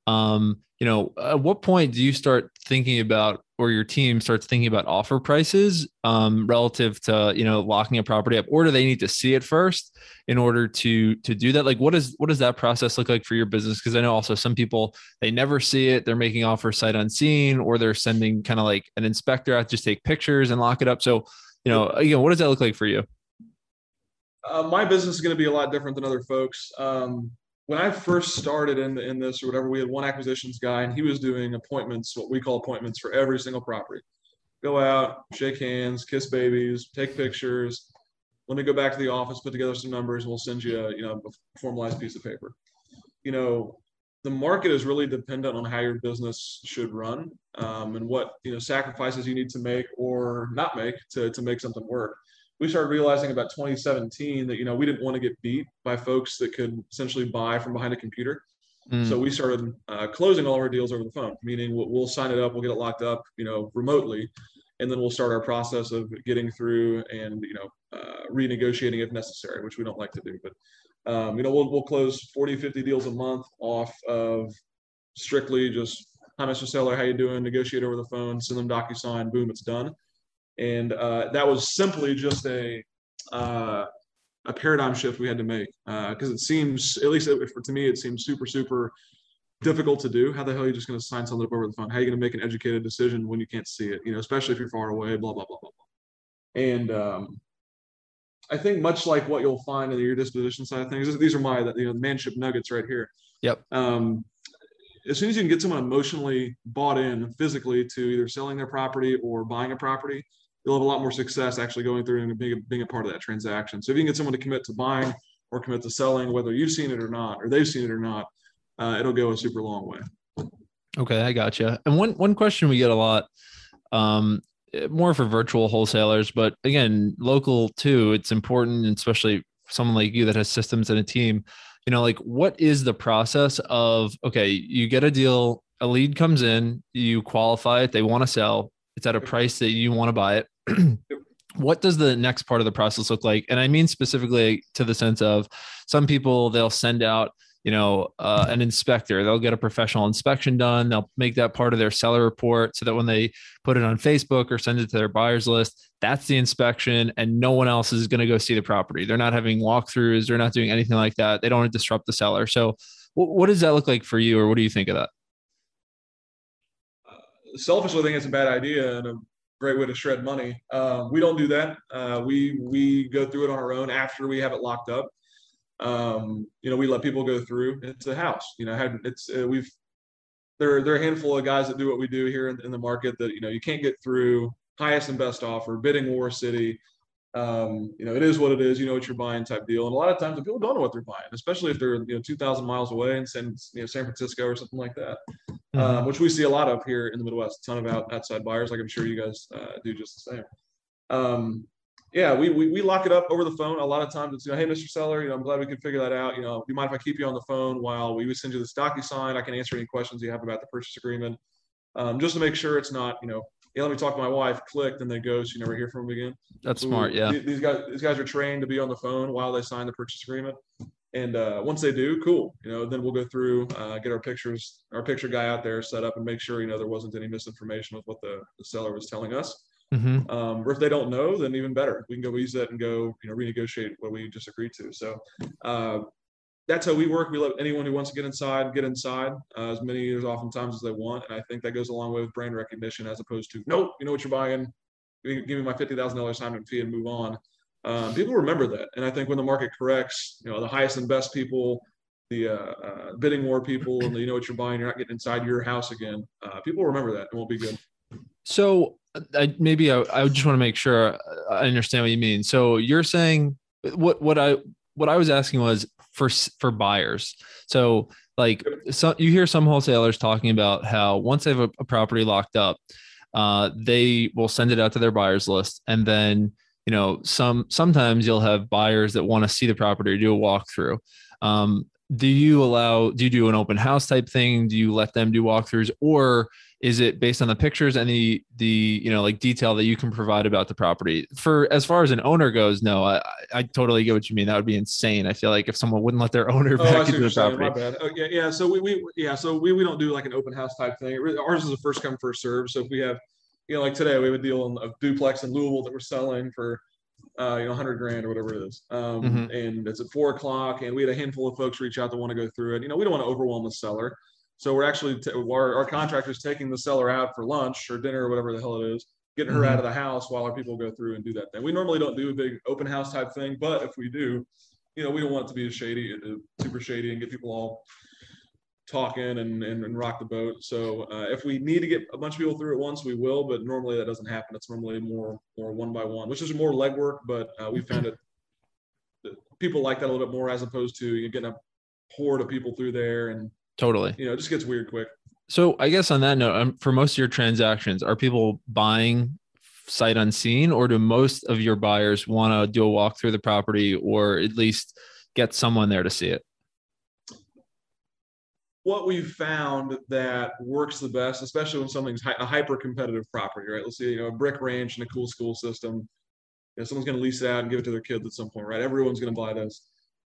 S1: Um, you know, at what point do you start thinking about or your team starts thinking about offer prices um, relative to you know locking a property up or do they need to see it first in order to to do that? Like what is what does that process look like for your business? Because i know also some people they never see it they're making offers sight unseen or they're sending kind of like an inspector out to just take pictures and lock it up. So you know again what does that look like for you?
S2: Uh, my business is going to be a lot different than other folks. Um, when I first started in in this or whatever, we had one acquisitions guy, and he was doing appointments, what we call appointments for every single property. Go out, shake hands, kiss babies, take pictures. Let me go back to the office, put together some numbers, and we'll send you, a, you know, a formalized piece of paper. You know, the market is really dependent on how your business should run um, and what you know sacrifices you need to make or not make to to make something work we started realizing about 2017 that you know we didn't want to get beat by folks that could essentially buy from behind a computer. Mm. So we started uh, closing all of our deals over the phone, meaning we'll, we'll, sign it up, we'll get it locked up, you know, remotely, and then we'll start our process of getting through and you know uh, renegotiating if necessary, which we don't like to do. But um, you know, we'll we'll close 40, 50 deals a month off of strictly just hi, Mr. Seller, how you doing? Negotiate over the phone, send them DocuSign, boom, it's done and uh, that was simply just a uh, a paradigm shift we had to make because uh, it seems, at least for, to me, it seems super super difficult to do. How the hell are you just going to sign something up over the phone? How are you going to make an educated decision when you can't see it? You know, especially if you're far away. Blah blah blah blah blah. And um, I think much like what you'll find in your disposition side of things, these are my you know manship nuggets right here.
S1: Yep.
S2: Um, as soon as you can get someone emotionally bought in physically to either selling their property or buying a property, you'll have a lot more success actually going through and being, being a part of that transaction. So if you can get someone to commit to buying or commit to selling, whether you've seen it or not, or they've seen it or not, uh, it'll go a super long way.
S1: Okay, I gotcha. And one one question we get a lot, um, more for virtual wholesalers, but again, local too. It's important, especially someone like you that has systems and a team. You know, like what is the process of okay, you get a deal, a lead comes in, you qualify it, they want to sell, it's at a price that you want to buy it. What does the next part of the process look like? And I mean specifically to the sense of some people they'll send out you know uh, an inspector. They'll get a professional inspection done. They'll make that part of their seller report so that when they put it on facebook or send it to their buyers list that's the inspection and no one else is going to go see the property. They're not having walkthroughs. They're not doing anything like that. They don't want to disrupt the seller. So what does that look like for you or what do you think of that?
S2: Selfishly I think it's a bad idea and a great way to shred money. Uh, we don't do that. Uh, we we go through it on our own after we have it locked up. Um, you know, we let people go through. It's a house. You know, it's uh, we've there there are a handful of guys that do what we do here in, in the market that you know you can't get through highest and best offer, bidding war city, um, you know, it is what it is. You know what you're buying type deal. And a lot of times, the people don't know what they're buying, especially if they're you know 2,000 miles away in San you know San Francisco or something like that, mm-hmm. um, which we see a lot of here in the Midwest. A ton of out, outside buyers, like I'm sure you guys uh, do just the same. Um, yeah, we, we we lock it up over the phone. A lot of times it's you know, hey, Mr. Seller, you know, I'm glad we could figure that out. You know, do you mind if I keep you on the phone while we send you the DocuSign? I can answer any questions you have about the purchase agreement, um, just to make sure it's not you know yeah, let me talk to my wife, clicked, and then goes. You never hear from them again.
S1: That's smart. Yeah.
S2: These guys, these guys are trained to be on the phone while they sign the purchase agreement. And uh, once they do, cool. You know, then we'll go through, uh, get our pictures, our picture guy out there set up, and make sure you know there wasn't any misinformation with what the, the seller was telling us.
S1: Mm-hmm.
S2: Um, or if they don't know, then even better. We can go use that and go, you know, renegotiate what we just agreed to. So uh, that's how we work. We let anyone who wants to get inside get inside uh, as many as oftentimes as they want, and I think that goes a long way with brand recognition as opposed to nope, you know what you're buying, give me my fifty thousand dollars sign fee and move on. Um, people remember that, and I think when the market corrects, you know, the highest and best people, the uh, uh, bidding war people, and the, you know what you're buying, you're not getting inside your house again. Uh, people remember that, and won't be good.
S1: So I, maybe I, I just want to make sure I understand what you mean. So you're saying what what I what I was asking was for for buyers. So like so you hear some wholesalers talking about how once they have a, a property locked up, uh, they will send it out to their buyers list, and then you know some sometimes you'll have buyers that want to see the property or do a walkthrough. Um, do you allow do you do an open house type thing? Do you let them do walkthroughs, or is it based on the pictures and the the you know like detail that you can provide about the property? For as far as an owner goes no i i totally get what you mean. That would be insane. I feel like if someone wouldn't let their owner
S2: oh,
S1: back into the property
S2: my bad. Oh, yeah yeah so we, we yeah so we, we don't do like an open house type thing. Ours is a first come first serve. So if we have you know like today we have a deal in a duplex in louisville that we're selling for uh, you know, 100 grand or whatever it is. Um, mm-hmm. And it's at four o'clock, and we had a handful of folks reach out that want to go through it. You know, we don't want to overwhelm the seller. So we're actually t- our, our contractor's taking the seller out for lunch or dinner or whatever the hell it is, getting her mm-hmm. out of the house while our people go through and do that thing. We normally don't do a big open house type thing, but if we do, you know, we don't want it to be shady, uh, super shady, and get people all talking and, and, and rock the boat. So uh, if we need to get a bunch of people through at once, we will. But normally that doesn't happen. It's normally more more one by one, which is more legwork. But uh, we found it people like that a little bit more as opposed to you getting a horde of people through there and
S1: Totally.
S2: You know, it just gets weird quick.
S1: So I guess on that note, um, for most of your transactions, are people buying sight unseen, or do most of your buyers want to do a walk through the property, or at least get someone there to see it?
S2: What we've found that works the best, especially when something's a hyper competitive property, right? Let's say you know a brick ranch and a cool school system. You know, someone's going to lease it out and give it to their kids at some point, right? Everyone's going to buy this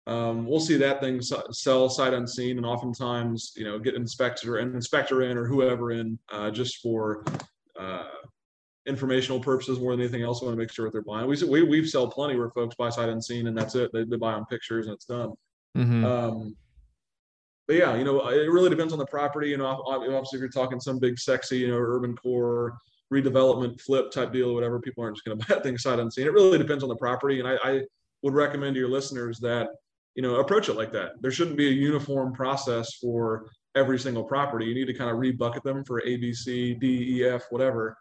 S2: um, we'll see that thing sell sight unseen, and oftentimes, you know, get an inspector an inspector in or whoever in uh, just for uh, informational purposes more than anything else. We want to make sure what they're buying. We we we've sell plenty where folks buy sight unseen, and that's it. They, they buy on pictures, and it's done. Mm-hmm. Um, but yeah, you know, it really depends on the property. You know, obviously, if you're talking some big, sexy, you know, urban core redevelopment flip type deal or whatever, people aren't just going to buy things sight unseen. It really depends on the property, and I, I would recommend to your listeners that you know approach it like that there shouldn't be a uniform process for every single property you need to kind of rebucket them for a b c d e f whatever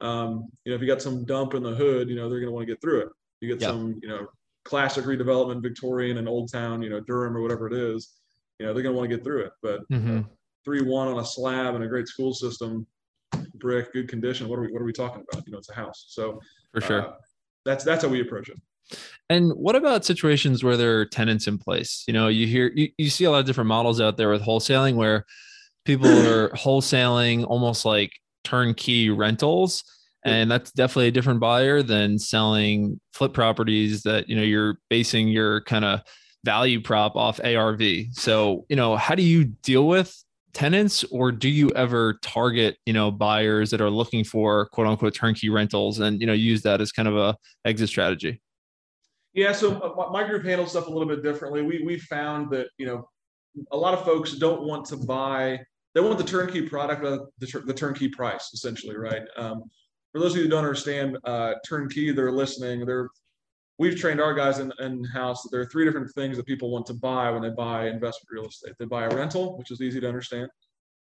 S2: um, you know if you got some dump in the hood you know they're going to want to get through it you get some you know classic redevelopment victorian and old town you know durham or whatever it is you know they're going to want to get through it but mm-hmm. three one on a slab and a great school system brick good condition what are we what are we talking about you know it's a house so
S1: for sure
S2: uh, that's that's how we approach it
S1: and what about situations where there are tenants in place? You know, you hear you, you see a lot of different models out there with wholesaling where people are wholesaling almost like turnkey rentals. And that's definitely a different buyer than selling flip properties that, you know, you're basing your kind of value prop off ARV. So, you know, how do you deal with tenants or do you ever target, you know, buyers that are looking for quote unquote turnkey rentals and, you know, use that as kind of a exit strategy?
S2: Yeah, so uh, my group handles stuff a little bit differently. We we found that you know a lot of folks don't want to buy; they want the turnkey product, uh, the, the turnkey price, essentially, right? Um, for those of you who don't understand uh, turnkey, they're listening. They're we've trained our guys in, in house that there are three different things that people want to buy when they buy investment real estate. They buy a rental, which is easy to understand.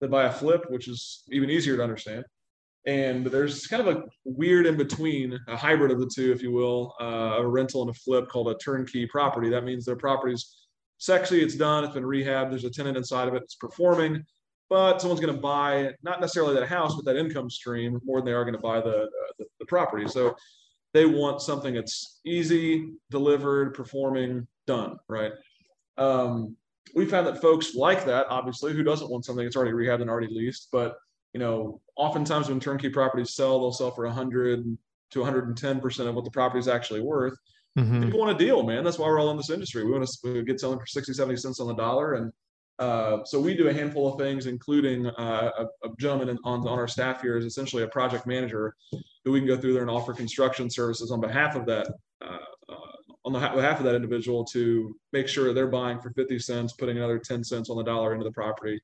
S2: They buy a flip, which is even easier to understand and there's kind of a weird in between, a hybrid of the two, if you will, uh, a rental and a flip called a turnkey property. That means their property's sexy, it's done, it's been rehabbed, there's a tenant inside of it, it's performing, but someone's going to buy not necessarily that house, but that income stream more than they are going to buy the, the, the property. So they want something that's easy, delivered, performing, done, right? Um, we found that folks like that, obviously, who doesn't want something that's already rehabbed and already leased, but you know, oftentimes when turnkey properties sell, they'll sell for 100 to 110 percent of what the property is actually worth. Mm-hmm. People want a deal, man. That's why we're all in this industry. We want to get selling for 60, 70 cents on the dollar. And uh, so we do a handful of things, including uh, a, a, gentleman on, on our staff here is essentially a project manager who we can go through there and offer construction services on behalf of that uh, uh on the behalf of that individual to make sure they're buying for 50 cents, putting another 10 cents on the dollar into the property.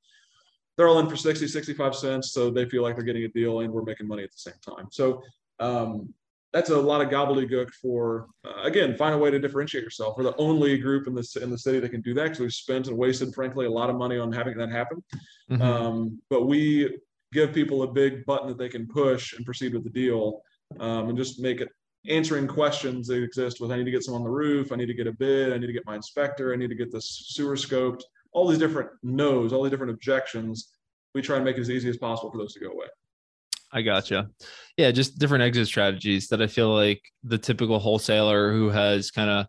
S2: They're all in for 60, 65 cents. So they feel like they're getting a deal and we're making money at the same time. So um, that's a lot of gobbledygook for uh, again find a way to differentiate yourself. We're the only group in the, in the city that can do that because we've spent and wasted frankly a lot of money on having that happen. Mm-hmm. um, but we give people a big button that they can push and proceed with the deal um, and just make it answering questions that exist with i need to get someone on the roof i need to get a bid i need to get my inspector i need to get the sewer scoped. All these different no's all these different objections we try and make it as easy as possible for those to go away
S1: I gotcha. Yeah, just different exit strategies that I feel like the typical wholesaler who has kind of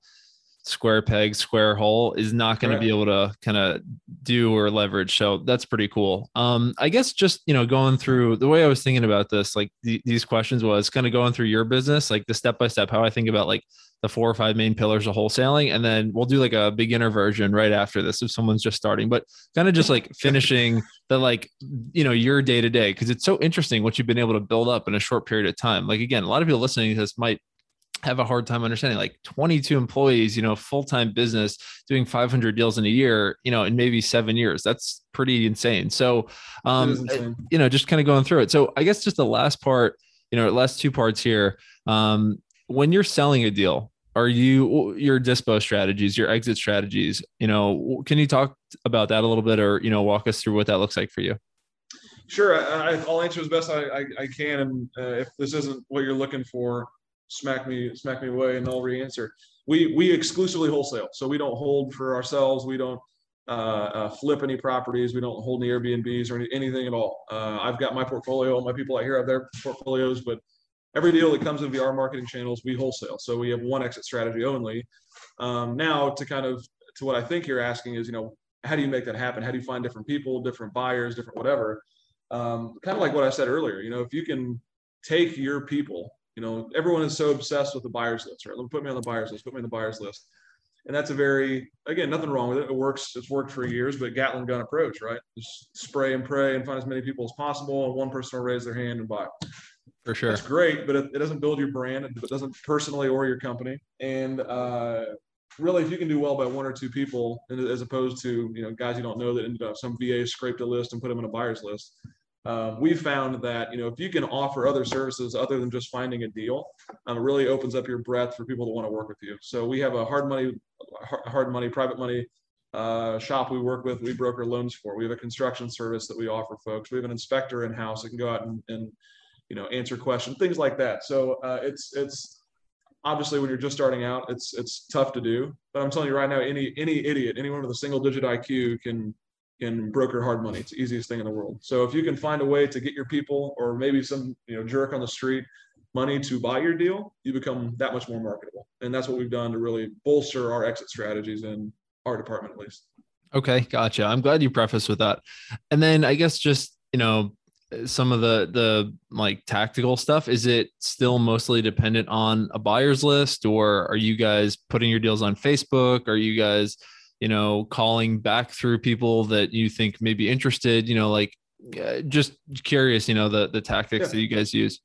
S1: square peg, square hole is not going to be able to kind of do or leverage. So that's pretty cool. Um, I guess just you know going through the way I was thinking about this, like th- these questions was kind of going through your business, like the step by step how I think about like the four or five main pillars of wholesaling, and then we'll do like a beginner version right after this if someone's just starting. But kind of just like finishing the like you know your day to day because it's so interesting what you've been able to build up in a short period of time. Like again, a lot of people listening to this might have a hard time understanding like 22 employees you know full-time business doing 500 deals in a year you know in maybe seven years. That's pretty insane. So um insane. you know just kind of going through it. So i guess just the last part you know last two parts here um when you're selling a deal are you your dispo strategies your exit strategies you know can you talk about that a little bit or you know walk us through what that looks like for you?
S2: Sure I, will answer as best I, I, I can and uh, if this isn't what you're looking for smack me smack me away and I'll re-answer we we exclusively wholesale so we don't hold for ourselves we don't uh, uh, flip any properties we don't hold any airbnbs or any, anything at all uh, i've got my portfolio my people out here have their portfolios but every deal that comes in via our marketing channels, we wholesale. So we have one exit strategy only. Um, now, to kind of to what I think you're asking is, you know, how do you make that happen? How do you find different people, different buyers, different whatever? Um, kind of like what I said earlier. You know, if you can take your people, you know, everyone is so obsessed with the buyers list, right? Let me Put me on the buyers list. Put me on the buyers list. And that's a very, again, nothing wrong with it. It works. It's worked for years, but Gatling gun approach, right? Just spray and pray and find as many people as possible, and one person will raise their hand and buy.
S1: For sure.
S2: It's great, but it, it, doesn't build your brand. It doesn't personally or your company. And uh, really, if you can do well by one or two people, as opposed to you know guys you don't know that ended up some VA scraped a list and put them in a buyer's list, um, we found that you know if you can offer other services other than just finding a deal, um, it really opens up your breadth for people to want to work with you. So we have a hard money, hard money, private money uh, shop we work with. We broker loans for. We have a construction service that we offer folks. We have an inspector in house that can go out and, and you know answer questions things like that so uh, it's it's obviously when you're just starting out it's it's tough to do but i'm telling you right now any any idiot anyone with a single digit iq can can broker hard money. It's the easiest thing in the world. So if you can find a way to get your people or maybe some you know jerk on the street money to buy your deal you become that much more marketable. And that's what we've done to really bolster our exit strategies in our department at least.
S1: Okay gotcha. I'm glad you prefaced with that. And then i guess just you know some of the the like tactical stuff is it still mostly dependent on a buyer's list or are you guys putting your deals on facebook? Are you guys you know calling back through people that you think may be interested you know like uh, just curious you know the the tactics yeah. that you guys use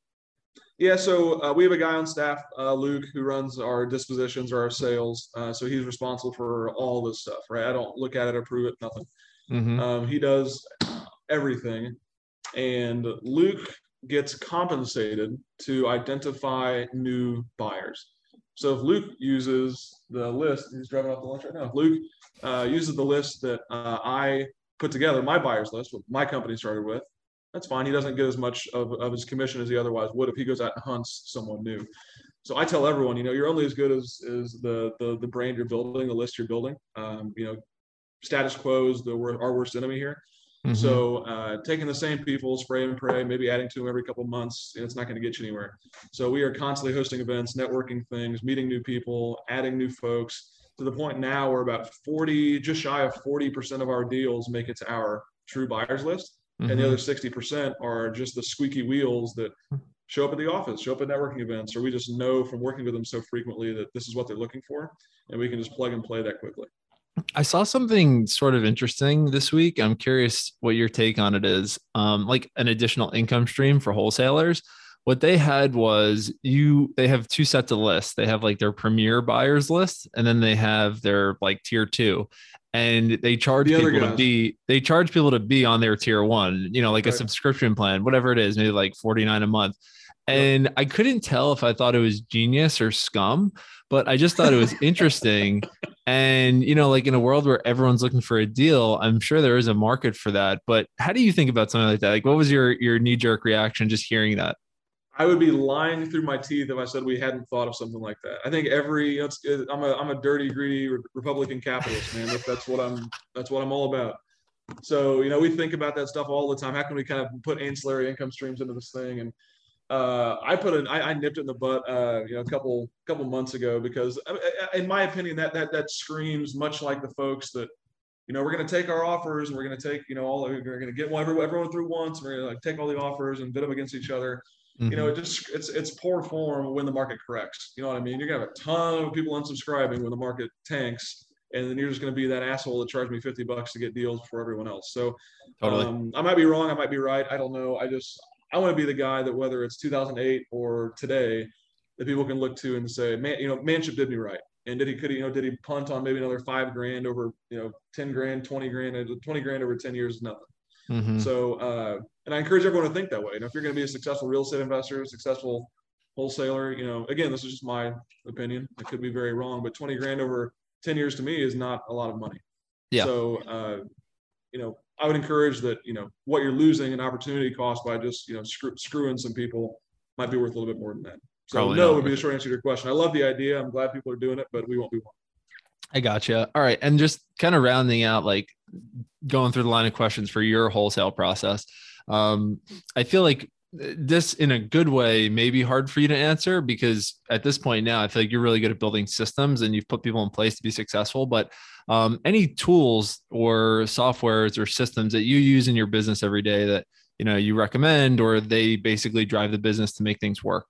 S2: yeah so uh, we have a guy on staff uh, luke who runs our dispositions or our sales uh, so he's responsible for all this stuff right i don't look at it approve it nothing mm-hmm. um, he does everything and Luke gets compensated to identify new buyers. So if Luke uses the list, he's driving off the lunch right now. Luke uh, uses the list that uh, I put together, my buyers list, what my company started with. That's fine. He doesn't get as much of, of his commission as he otherwise would if he goes out and hunts someone new. So I tell everyone, you know, you're only as good as, as the, the the brand you're building, the list you're building. Um, you know, status quo is the our worst enemy here. Mm-hmm. So uh, taking the same people, spray and pray, maybe adding to them every couple months, it's not going to get you anywhere. So we are constantly hosting events, networking things, meeting new people, adding new folks to the point now where about 40, just shy of 40% of our deals make it to our true buyers list. Mm-hmm. And the mm-hmm. other 60% are just the squeaky wheels that show up at the office, show up at networking events, or we just know from working with them so frequently that this is what they're looking for, and we can just plug and play that quickly.
S1: I saw something sort of interesting this week. I'm curious what your take on it is. Um, like an additional income stream for wholesalers. What they had was you they have two sets of lists. They have like their premier buyers list and then they have their like tier two. And they charge the people to be they charge people to be on their tier one, you know, like right. a subscription plan, whatever it is, maybe like 49 a month. And. I couldn't tell if I thought it was genius or scum, but I just thought it was interesting. and, you know, like in a world where everyone's looking for a deal, I'm sure there is a market for that. But how do you think about something like that? Like, what was your, your knee jerk reaction just hearing that?
S2: I would be lying through my teeth if I said we hadn't thought of something like that. I think every I'm a I'm a dirty, greedy Republican capitalist, man. That, that's what I'm that's what I'm all about. So you know, we think about that stuff all the time. How can we kind of put ancillary income streams into this thing? And uh, I put an I, I, nipped it in the butt, uh, you know, a couple couple months ago because, in my opinion, that that that screams much like the folks that, you know, we're going to take our offers and we're going to take, you know, all we're going to get everyone, everyone through once. And we're going to like take all the offers and bid them against each other. Mm-hmm. You know, it mm-hmm. just it's it's poor form when the market corrects. You know what I mean? You're gonna have a ton of people unsubscribing when the market tanks, and then you're just going to be that asshole that charged me 50 bucks to get deals for everyone else. So totally. Um, I might be wrong. I might be right. I don't know. I just, I want to be the guy that whether it's 2008 or today, that people can look to and say, man, you know, Manship did me right. And did he could he, you know, did he punt on maybe another five grand over, you know, 10 grand, 20 grand, 20 grand over 10 years is nothing. Mm-hmm. So, uh, and I encourage everyone to think that way. You know, if you're going to be a successful real estate investor, successful wholesaler, you know, again, this is just my opinion. It could be very wrong, but 20 grand over 10 years to me is not a lot of money. Yeah. So, uh, you know, I would encourage that, you know, what you're losing in opportunity cost by just, you know, screw, screwing some people might be worth a little bit more than that. So Probably no would be the short answer to your question. I love the idea. I'm glad people are doing it, but we won't be one.
S1: I gotcha. All right. And just kind of rounding out, like going through the line of questions for your wholesale process. Um, I feel like this in a good way may be hard for you to answer because at this point now i feel like you're really good at building systems and you've put people in place to be successful but um, any tools or softwares or systems that you use in your business every day that you know you recommend or they basically drive the business to make things work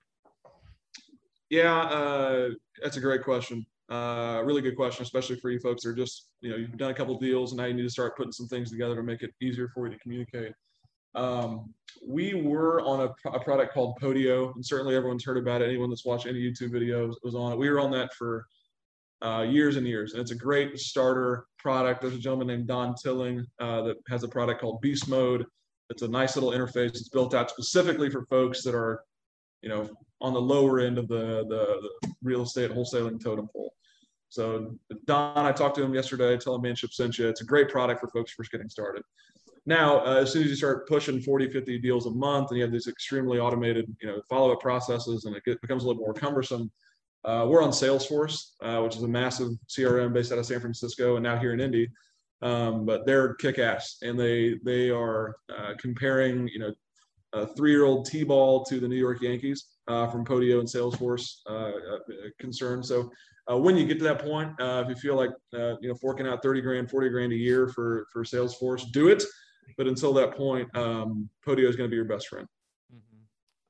S2: yeah uh, that's a great question uh, really good question especially for you folks that are just you know you've done a couple deals and now you need to start putting some things together to make it easier for you to communicate um, we were on a, a, product called Podio, and certainly everyone's heard about it. Anyone that's watched any YouTube videos was on it. We were on that for uh, years and years, and it's a great starter product. There's a gentleman named Don Tilling uh, that has a product called Beast Mode. It's a nice little interface. It's built out specifically for folks that are, you know, on the lower end of the, the, the real estate wholesaling totem pole. So Don, I talked to him yesterday. Tell him Manship sent you. It's a great product for folks first getting started. Now, uh, as soon as you start pushing 40, 50 deals a month and you have these extremely automated, you know, follow-up processes and it get, becomes a little more cumbersome, uh, we're on Salesforce, uh, which is a massive CRM based out of San Francisco and now here in Indy. Um, but they're kick-ass and they they are uh, comparing, you know, a three-year-old T-ball to the New York Yankees uh, from Podio and Salesforce uh, concern. So uh, when you get to that point, uh, if you feel like uh, you know forking out 30 grand, 40 grand a year for for Salesforce, do it. But until that point, um, Podio is going to be your best friend.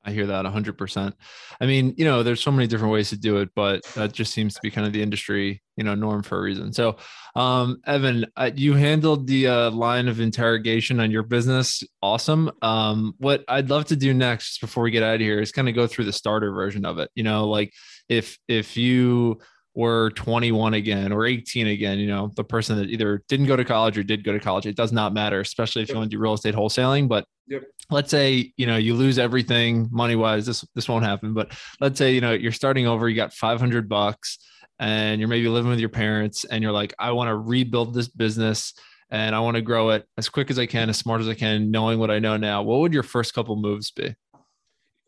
S1: I hear that 100%. I mean, you know, there's so many different ways to do it, but that just seems to be kind of the industry, you know, norm for a reason. So, um, Evan, uh, you handled the uh, line of interrogation on your business. Awesome. Um, what I'd love to do next just before we get out of here is kind of go through the starter version of it. You know, like if if you were 21 again or 18 again, you know, the person that either didn't go to college or did go to college, it does not matter, especially if you want to do real estate wholesaling. But yep. let's say, you know, you lose everything money wise, this, this won't happen. But let's say, you know, you're starting over, you got 500 bucks and you're maybe living with your parents and you're like, I want to rebuild this business and I want to grow it as quick as I can, as smart as I can, knowing what I know now. What would your first couple moves be?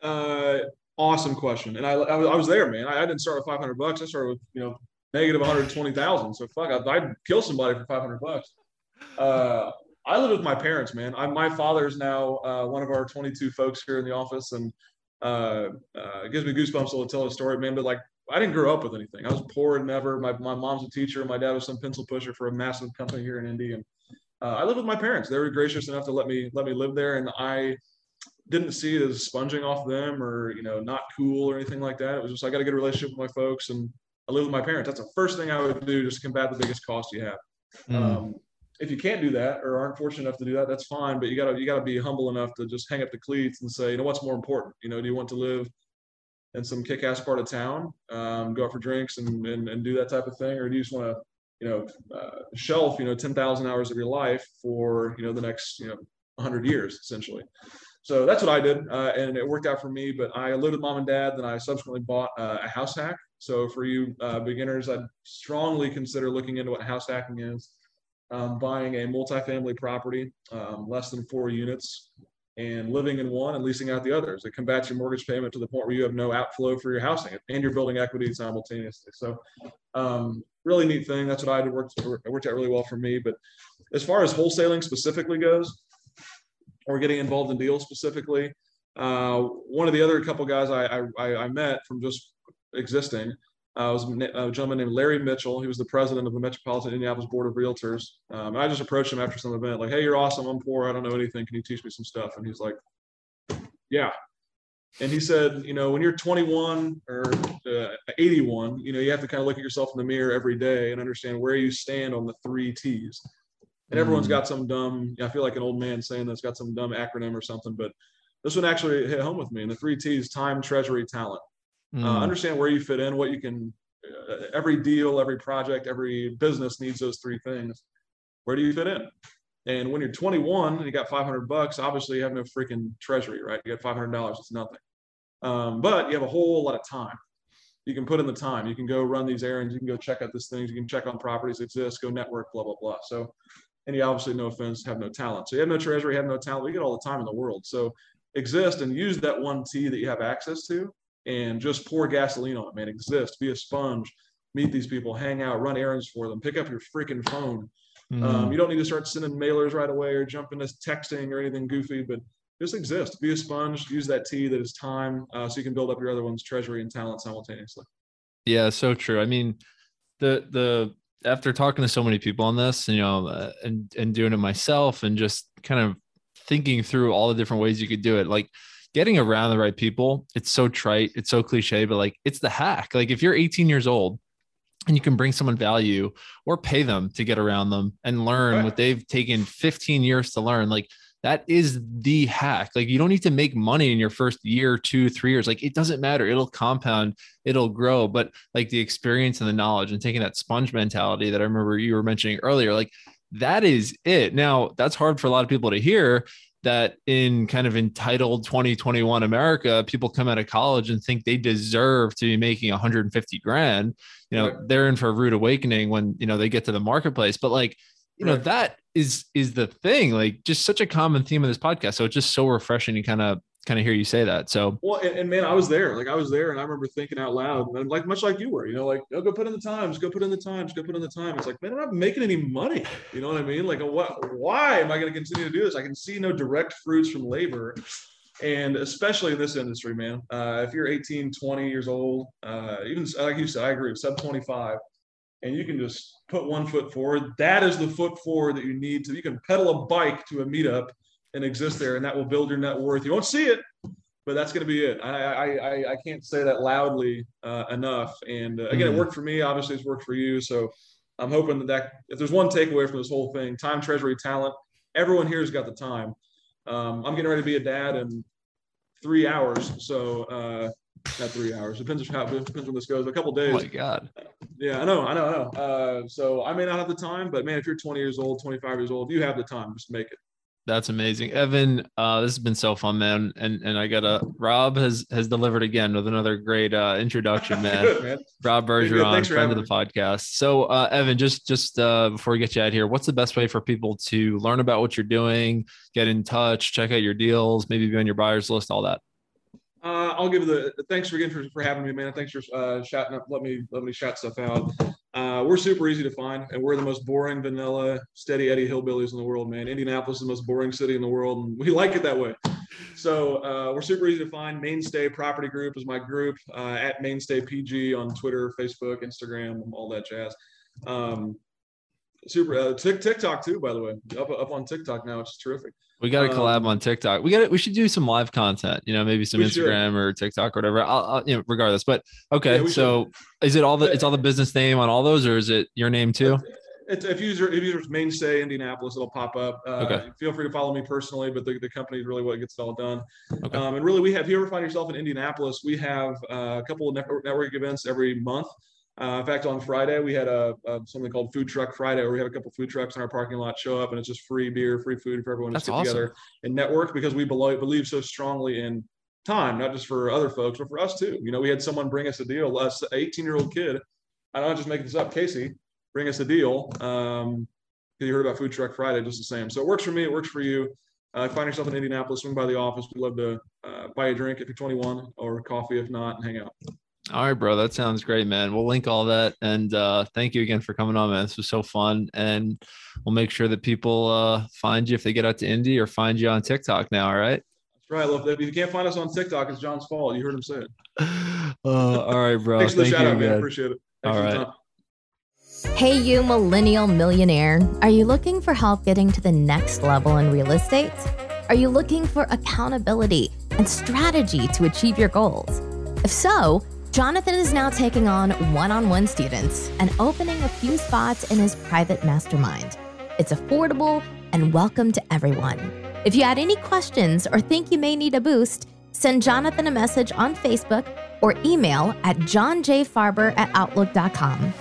S2: Uh, awesome question. And I, I, was, I was there, man. I, I, didn't start with 500 bucks. I started with, you know, negative 120,000. So fuck, I, would kill somebody for 500 bucks. Uh, I live with my parents, man. I, my is now uh, one of our 22 folks here in the office, and uh, uh it gives me goosebumps to tell a story, man. But like, I didn't grow up with anything. I was poor and never. My, my mom's a teacher. My dad was some pencil pusher for a massive company here in Indy, and uh, I live with my parents. They were gracious enough to let me let me live there, and I didn't see it as sponging off them or you know not cool or anything like that. It was just I got a good relationship with my folks and I live with my parents. That's the first thing I would do just to combat the biggest cost you have. Mm. Um, if you can't do that or aren't fortunate enough to do that, that's fine. But you gotta you gotta be humble enough to just hang up the cleats and say, you know, what's more important? You know, do you want to live in some kick-ass part of town, um, go out for drinks and, and, and do that type of thing, or do you just want to, you know, uh, shelf, you know, ten thousand hours of your life for you know the next you know 100 years essentially. So that's what I did, uh, and it worked out for me. But I with mom and dad. Then I subsequently bought uh, a house hack. So for you uh, beginners, I'd strongly consider looking into what house hacking is um, buying a multifamily property, um, less than four units, and living in one and leasing out the others. It combats your mortgage payment to the point where you have no outflow for your housing and you're building equity simultaneously. So, um, really neat thing. That's what I did. Worked, it worked out really well for me. But as far as wholesaling specifically goes, or getting involved in deals specifically, uh, one of the other couple guys I, I, I met from just existing uh, was a gentleman named Larry Mitchell. He was the president of the Metropolitan Indianapolis Board of Realtors. Um, I just approached him after some event, like, "Hey, you're awesome. I'm poor. I don't know anything. Can you teach me some stuff?" And he's like, "Yeah." And he said, you know, when you're 21 or uh, 81, you know, you have to kind of look at yourself in the mirror every day and understand where you stand on the three T's. And everyone's mm. got some dumb. I feel like an old man saying that's got some dumb acronym or something, but this one actually hit home with me. And the three T's: time, treasury, talent. Uh, mm. Uh, understand where you fit in, what you can. Uh, every deal, every project, every business needs those three things. Where do you fit in? And when you're 21 and you got 500 bucks, obviously you have no freaking treasury, right? You got 500 dollars, it's nothing. Um, but you have a whole lot of time. You can put in the time. You can go run these errands. You can go check out these things. You can check on properties exist. Go network. Blah blah blah. So, and you obviously, no offense, have no talent. So you have no treasury, have no talent. We get all the time in the world. So exist and use that one T that you have access to and just pour gasoline on it, man. Exist, be a sponge, meet these people, hang out, run errands for them, pick up your freaking phone. Mm. Um, you don't need to start sending mailers right away or jump into texting or anything goofy, but just exist, be a sponge, use that T that is time uh, so you can build up your other ones, treasury and talent simultaneously.
S1: Yeah, so true. I mean, the, the, after talking to so many people on this, you know, uh, and, and doing it myself and just kind of thinking through all the different ways you could do it, like, getting around the right people, it's so trite, it's so cliche, but like it's the hack. Like if you're 18 years old and you can bring someone value or pay them to get around them and learn right. what they've taken 15 years to learn, like that is the hack. Like you don't need to make money in your first year, two, three years. Like it doesn't matter. It'll compound, it'll grow. But like the experience and the knowledge and taking that sponge mentality that I remember you were mentioning earlier, like that is it. Now that's hard for a lot of people to hear that in kind of entitled 2021 America, people come out of college and think they deserve to be making 150 grand. You know, they're in for a rude awakening when you know they get to the marketplace. But like, you know, that is is the thing. Like, just such a common theme of this podcast. So it's just so refreshing to kind of kind of hear you say that. So
S2: well, and, and, man, I was there. Like I was there, and I remember thinking out loud, and like much like you were, you know, like oh, go put in the times, go put in the times, go put in the time. It's like, man, I'm not making any money. You know what I mean? Like, what? Why am I going to continue to do this? I can see no direct fruits from labor. And especially in this industry, man, uh, if you're 18, 20 years old, uh, even like you said, I agree, sub 25, and you can just put one foot forward. That is the foot forward that you need to. You can pedal a bike to a meetup and exist there, and that will build your net worth. You won't see it, but that's going to be it. I, I, I can't say that loudly uh, enough. And uh, again, it worked for me. Obviously, it's worked for you. So I'm hoping that, that if there's one takeaway from this whole thing, time, treasury, talent, everyone here has got the time. Um, I'm getting ready to be a dad in three hours. So uh, not three hours. Depends on how depends when this goes. A couple days.
S1: Oh my god.
S2: Yeah, I know, I know, I know. Uh, so I may not have the time, but man, if you're 20 years old, 25 years old, you have the time. Just make it.
S1: That's amazing, Evan. Uh, this has been so fun, man. And and I gotta Rob has has delivered again with another great uh, introduction, man. Good, man. Rob Bergeron, friend of the podcast. So, uh, Evan, just just uh, before we get you out here, what's the best way for people to learn about what you're doing, get in touch, check out your deals, maybe be on your buyers list, all that?
S2: Uh, I'll give the thanks for again for, for having me, man. Thanks for uh, shouting up. Let me let me shout stuff out. Uh, we're super easy to find, and we're the most boring, vanilla, steady Eddie hillbillies in the world, man. Indianapolis is the most boring city in the world, and we like it that way. So uh, we're super easy to find. Mainstay Property Group is my group uh, at Mainstay PG on Twitter, Facebook, Instagram, all that jazz. Um, super uh, TikTok too, by the way, up up on TikTok now, which is terrific.
S1: We got to collab
S2: Um,
S1: on TikTok. We got to, we should do some live content, you know, maybe some
S2: We should.
S1: Instagram or TikTok or whatever. I'll, I'll you know, regardless. But okay,
S2: Yeah,
S1: so is it all the it's all the business name on all those or is it your name too?
S2: It's, if user if users mainstay Indianapolis, it'll pop up. Uh,
S1: Okay.
S2: Feel free to follow me personally, but the, the company is really what gets it all done.
S1: Okay.
S2: Um, and really, we have. If you ever find yourself in Indianapolis, we have uh, a couple of network, network events every month. Uh, in fact, on Friday we had a, a something called Food Truck Friday, where we have a couple food trucks in our parking lot show up, and it's just free beer, free food for everyone to
S1: That's
S2: get
S1: awesome.
S2: together and network because we believe, believe so strongly in time, not just for other folks, but for us too. You know, we had someone bring us a deal, us 18 year old kid. I don't just make this up, Casey, bring us a deal. Um, you heard about Food Truck Friday, just the same. So it works for me. It works for you. Uh, find yourself in Indianapolis, swing by the office. We'd love to uh, buy a drink if you're 21 or coffee if not, and hang out.
S1: All right, bro. That sounds great, man. We'll link all that. And uh, thank you again for coming on, man. This was so fun. And we'll make sure that people uh, find you if they get out to Indy or find you on TikTok now. All right.
S2: That's right. Look, if you can't find us on TikTok, it's John's fault. You heard him say it.
S1: Uh, all right, bro.
S2: Thanks for the
S1: Thank
S2: shout
S1: you
S2: out, man.
S1: again.
S2: Appreciate it. Thanks
S1: All
S2: for the
S1: right.
S2: time.
S3: Hey, you millennial millionaire. Are you looking for help getting to the next level in real estate? Are you looking for accountability and strategy to achieve your goals? If so, Jonathan is now taking on one on one students and opening a few spots in his private mastermind. It's affordable and welcome to everyone. If you had any questions or think you may need a boost, send Jonathan a message on Facebook or email at johnjfarber at outlook.com.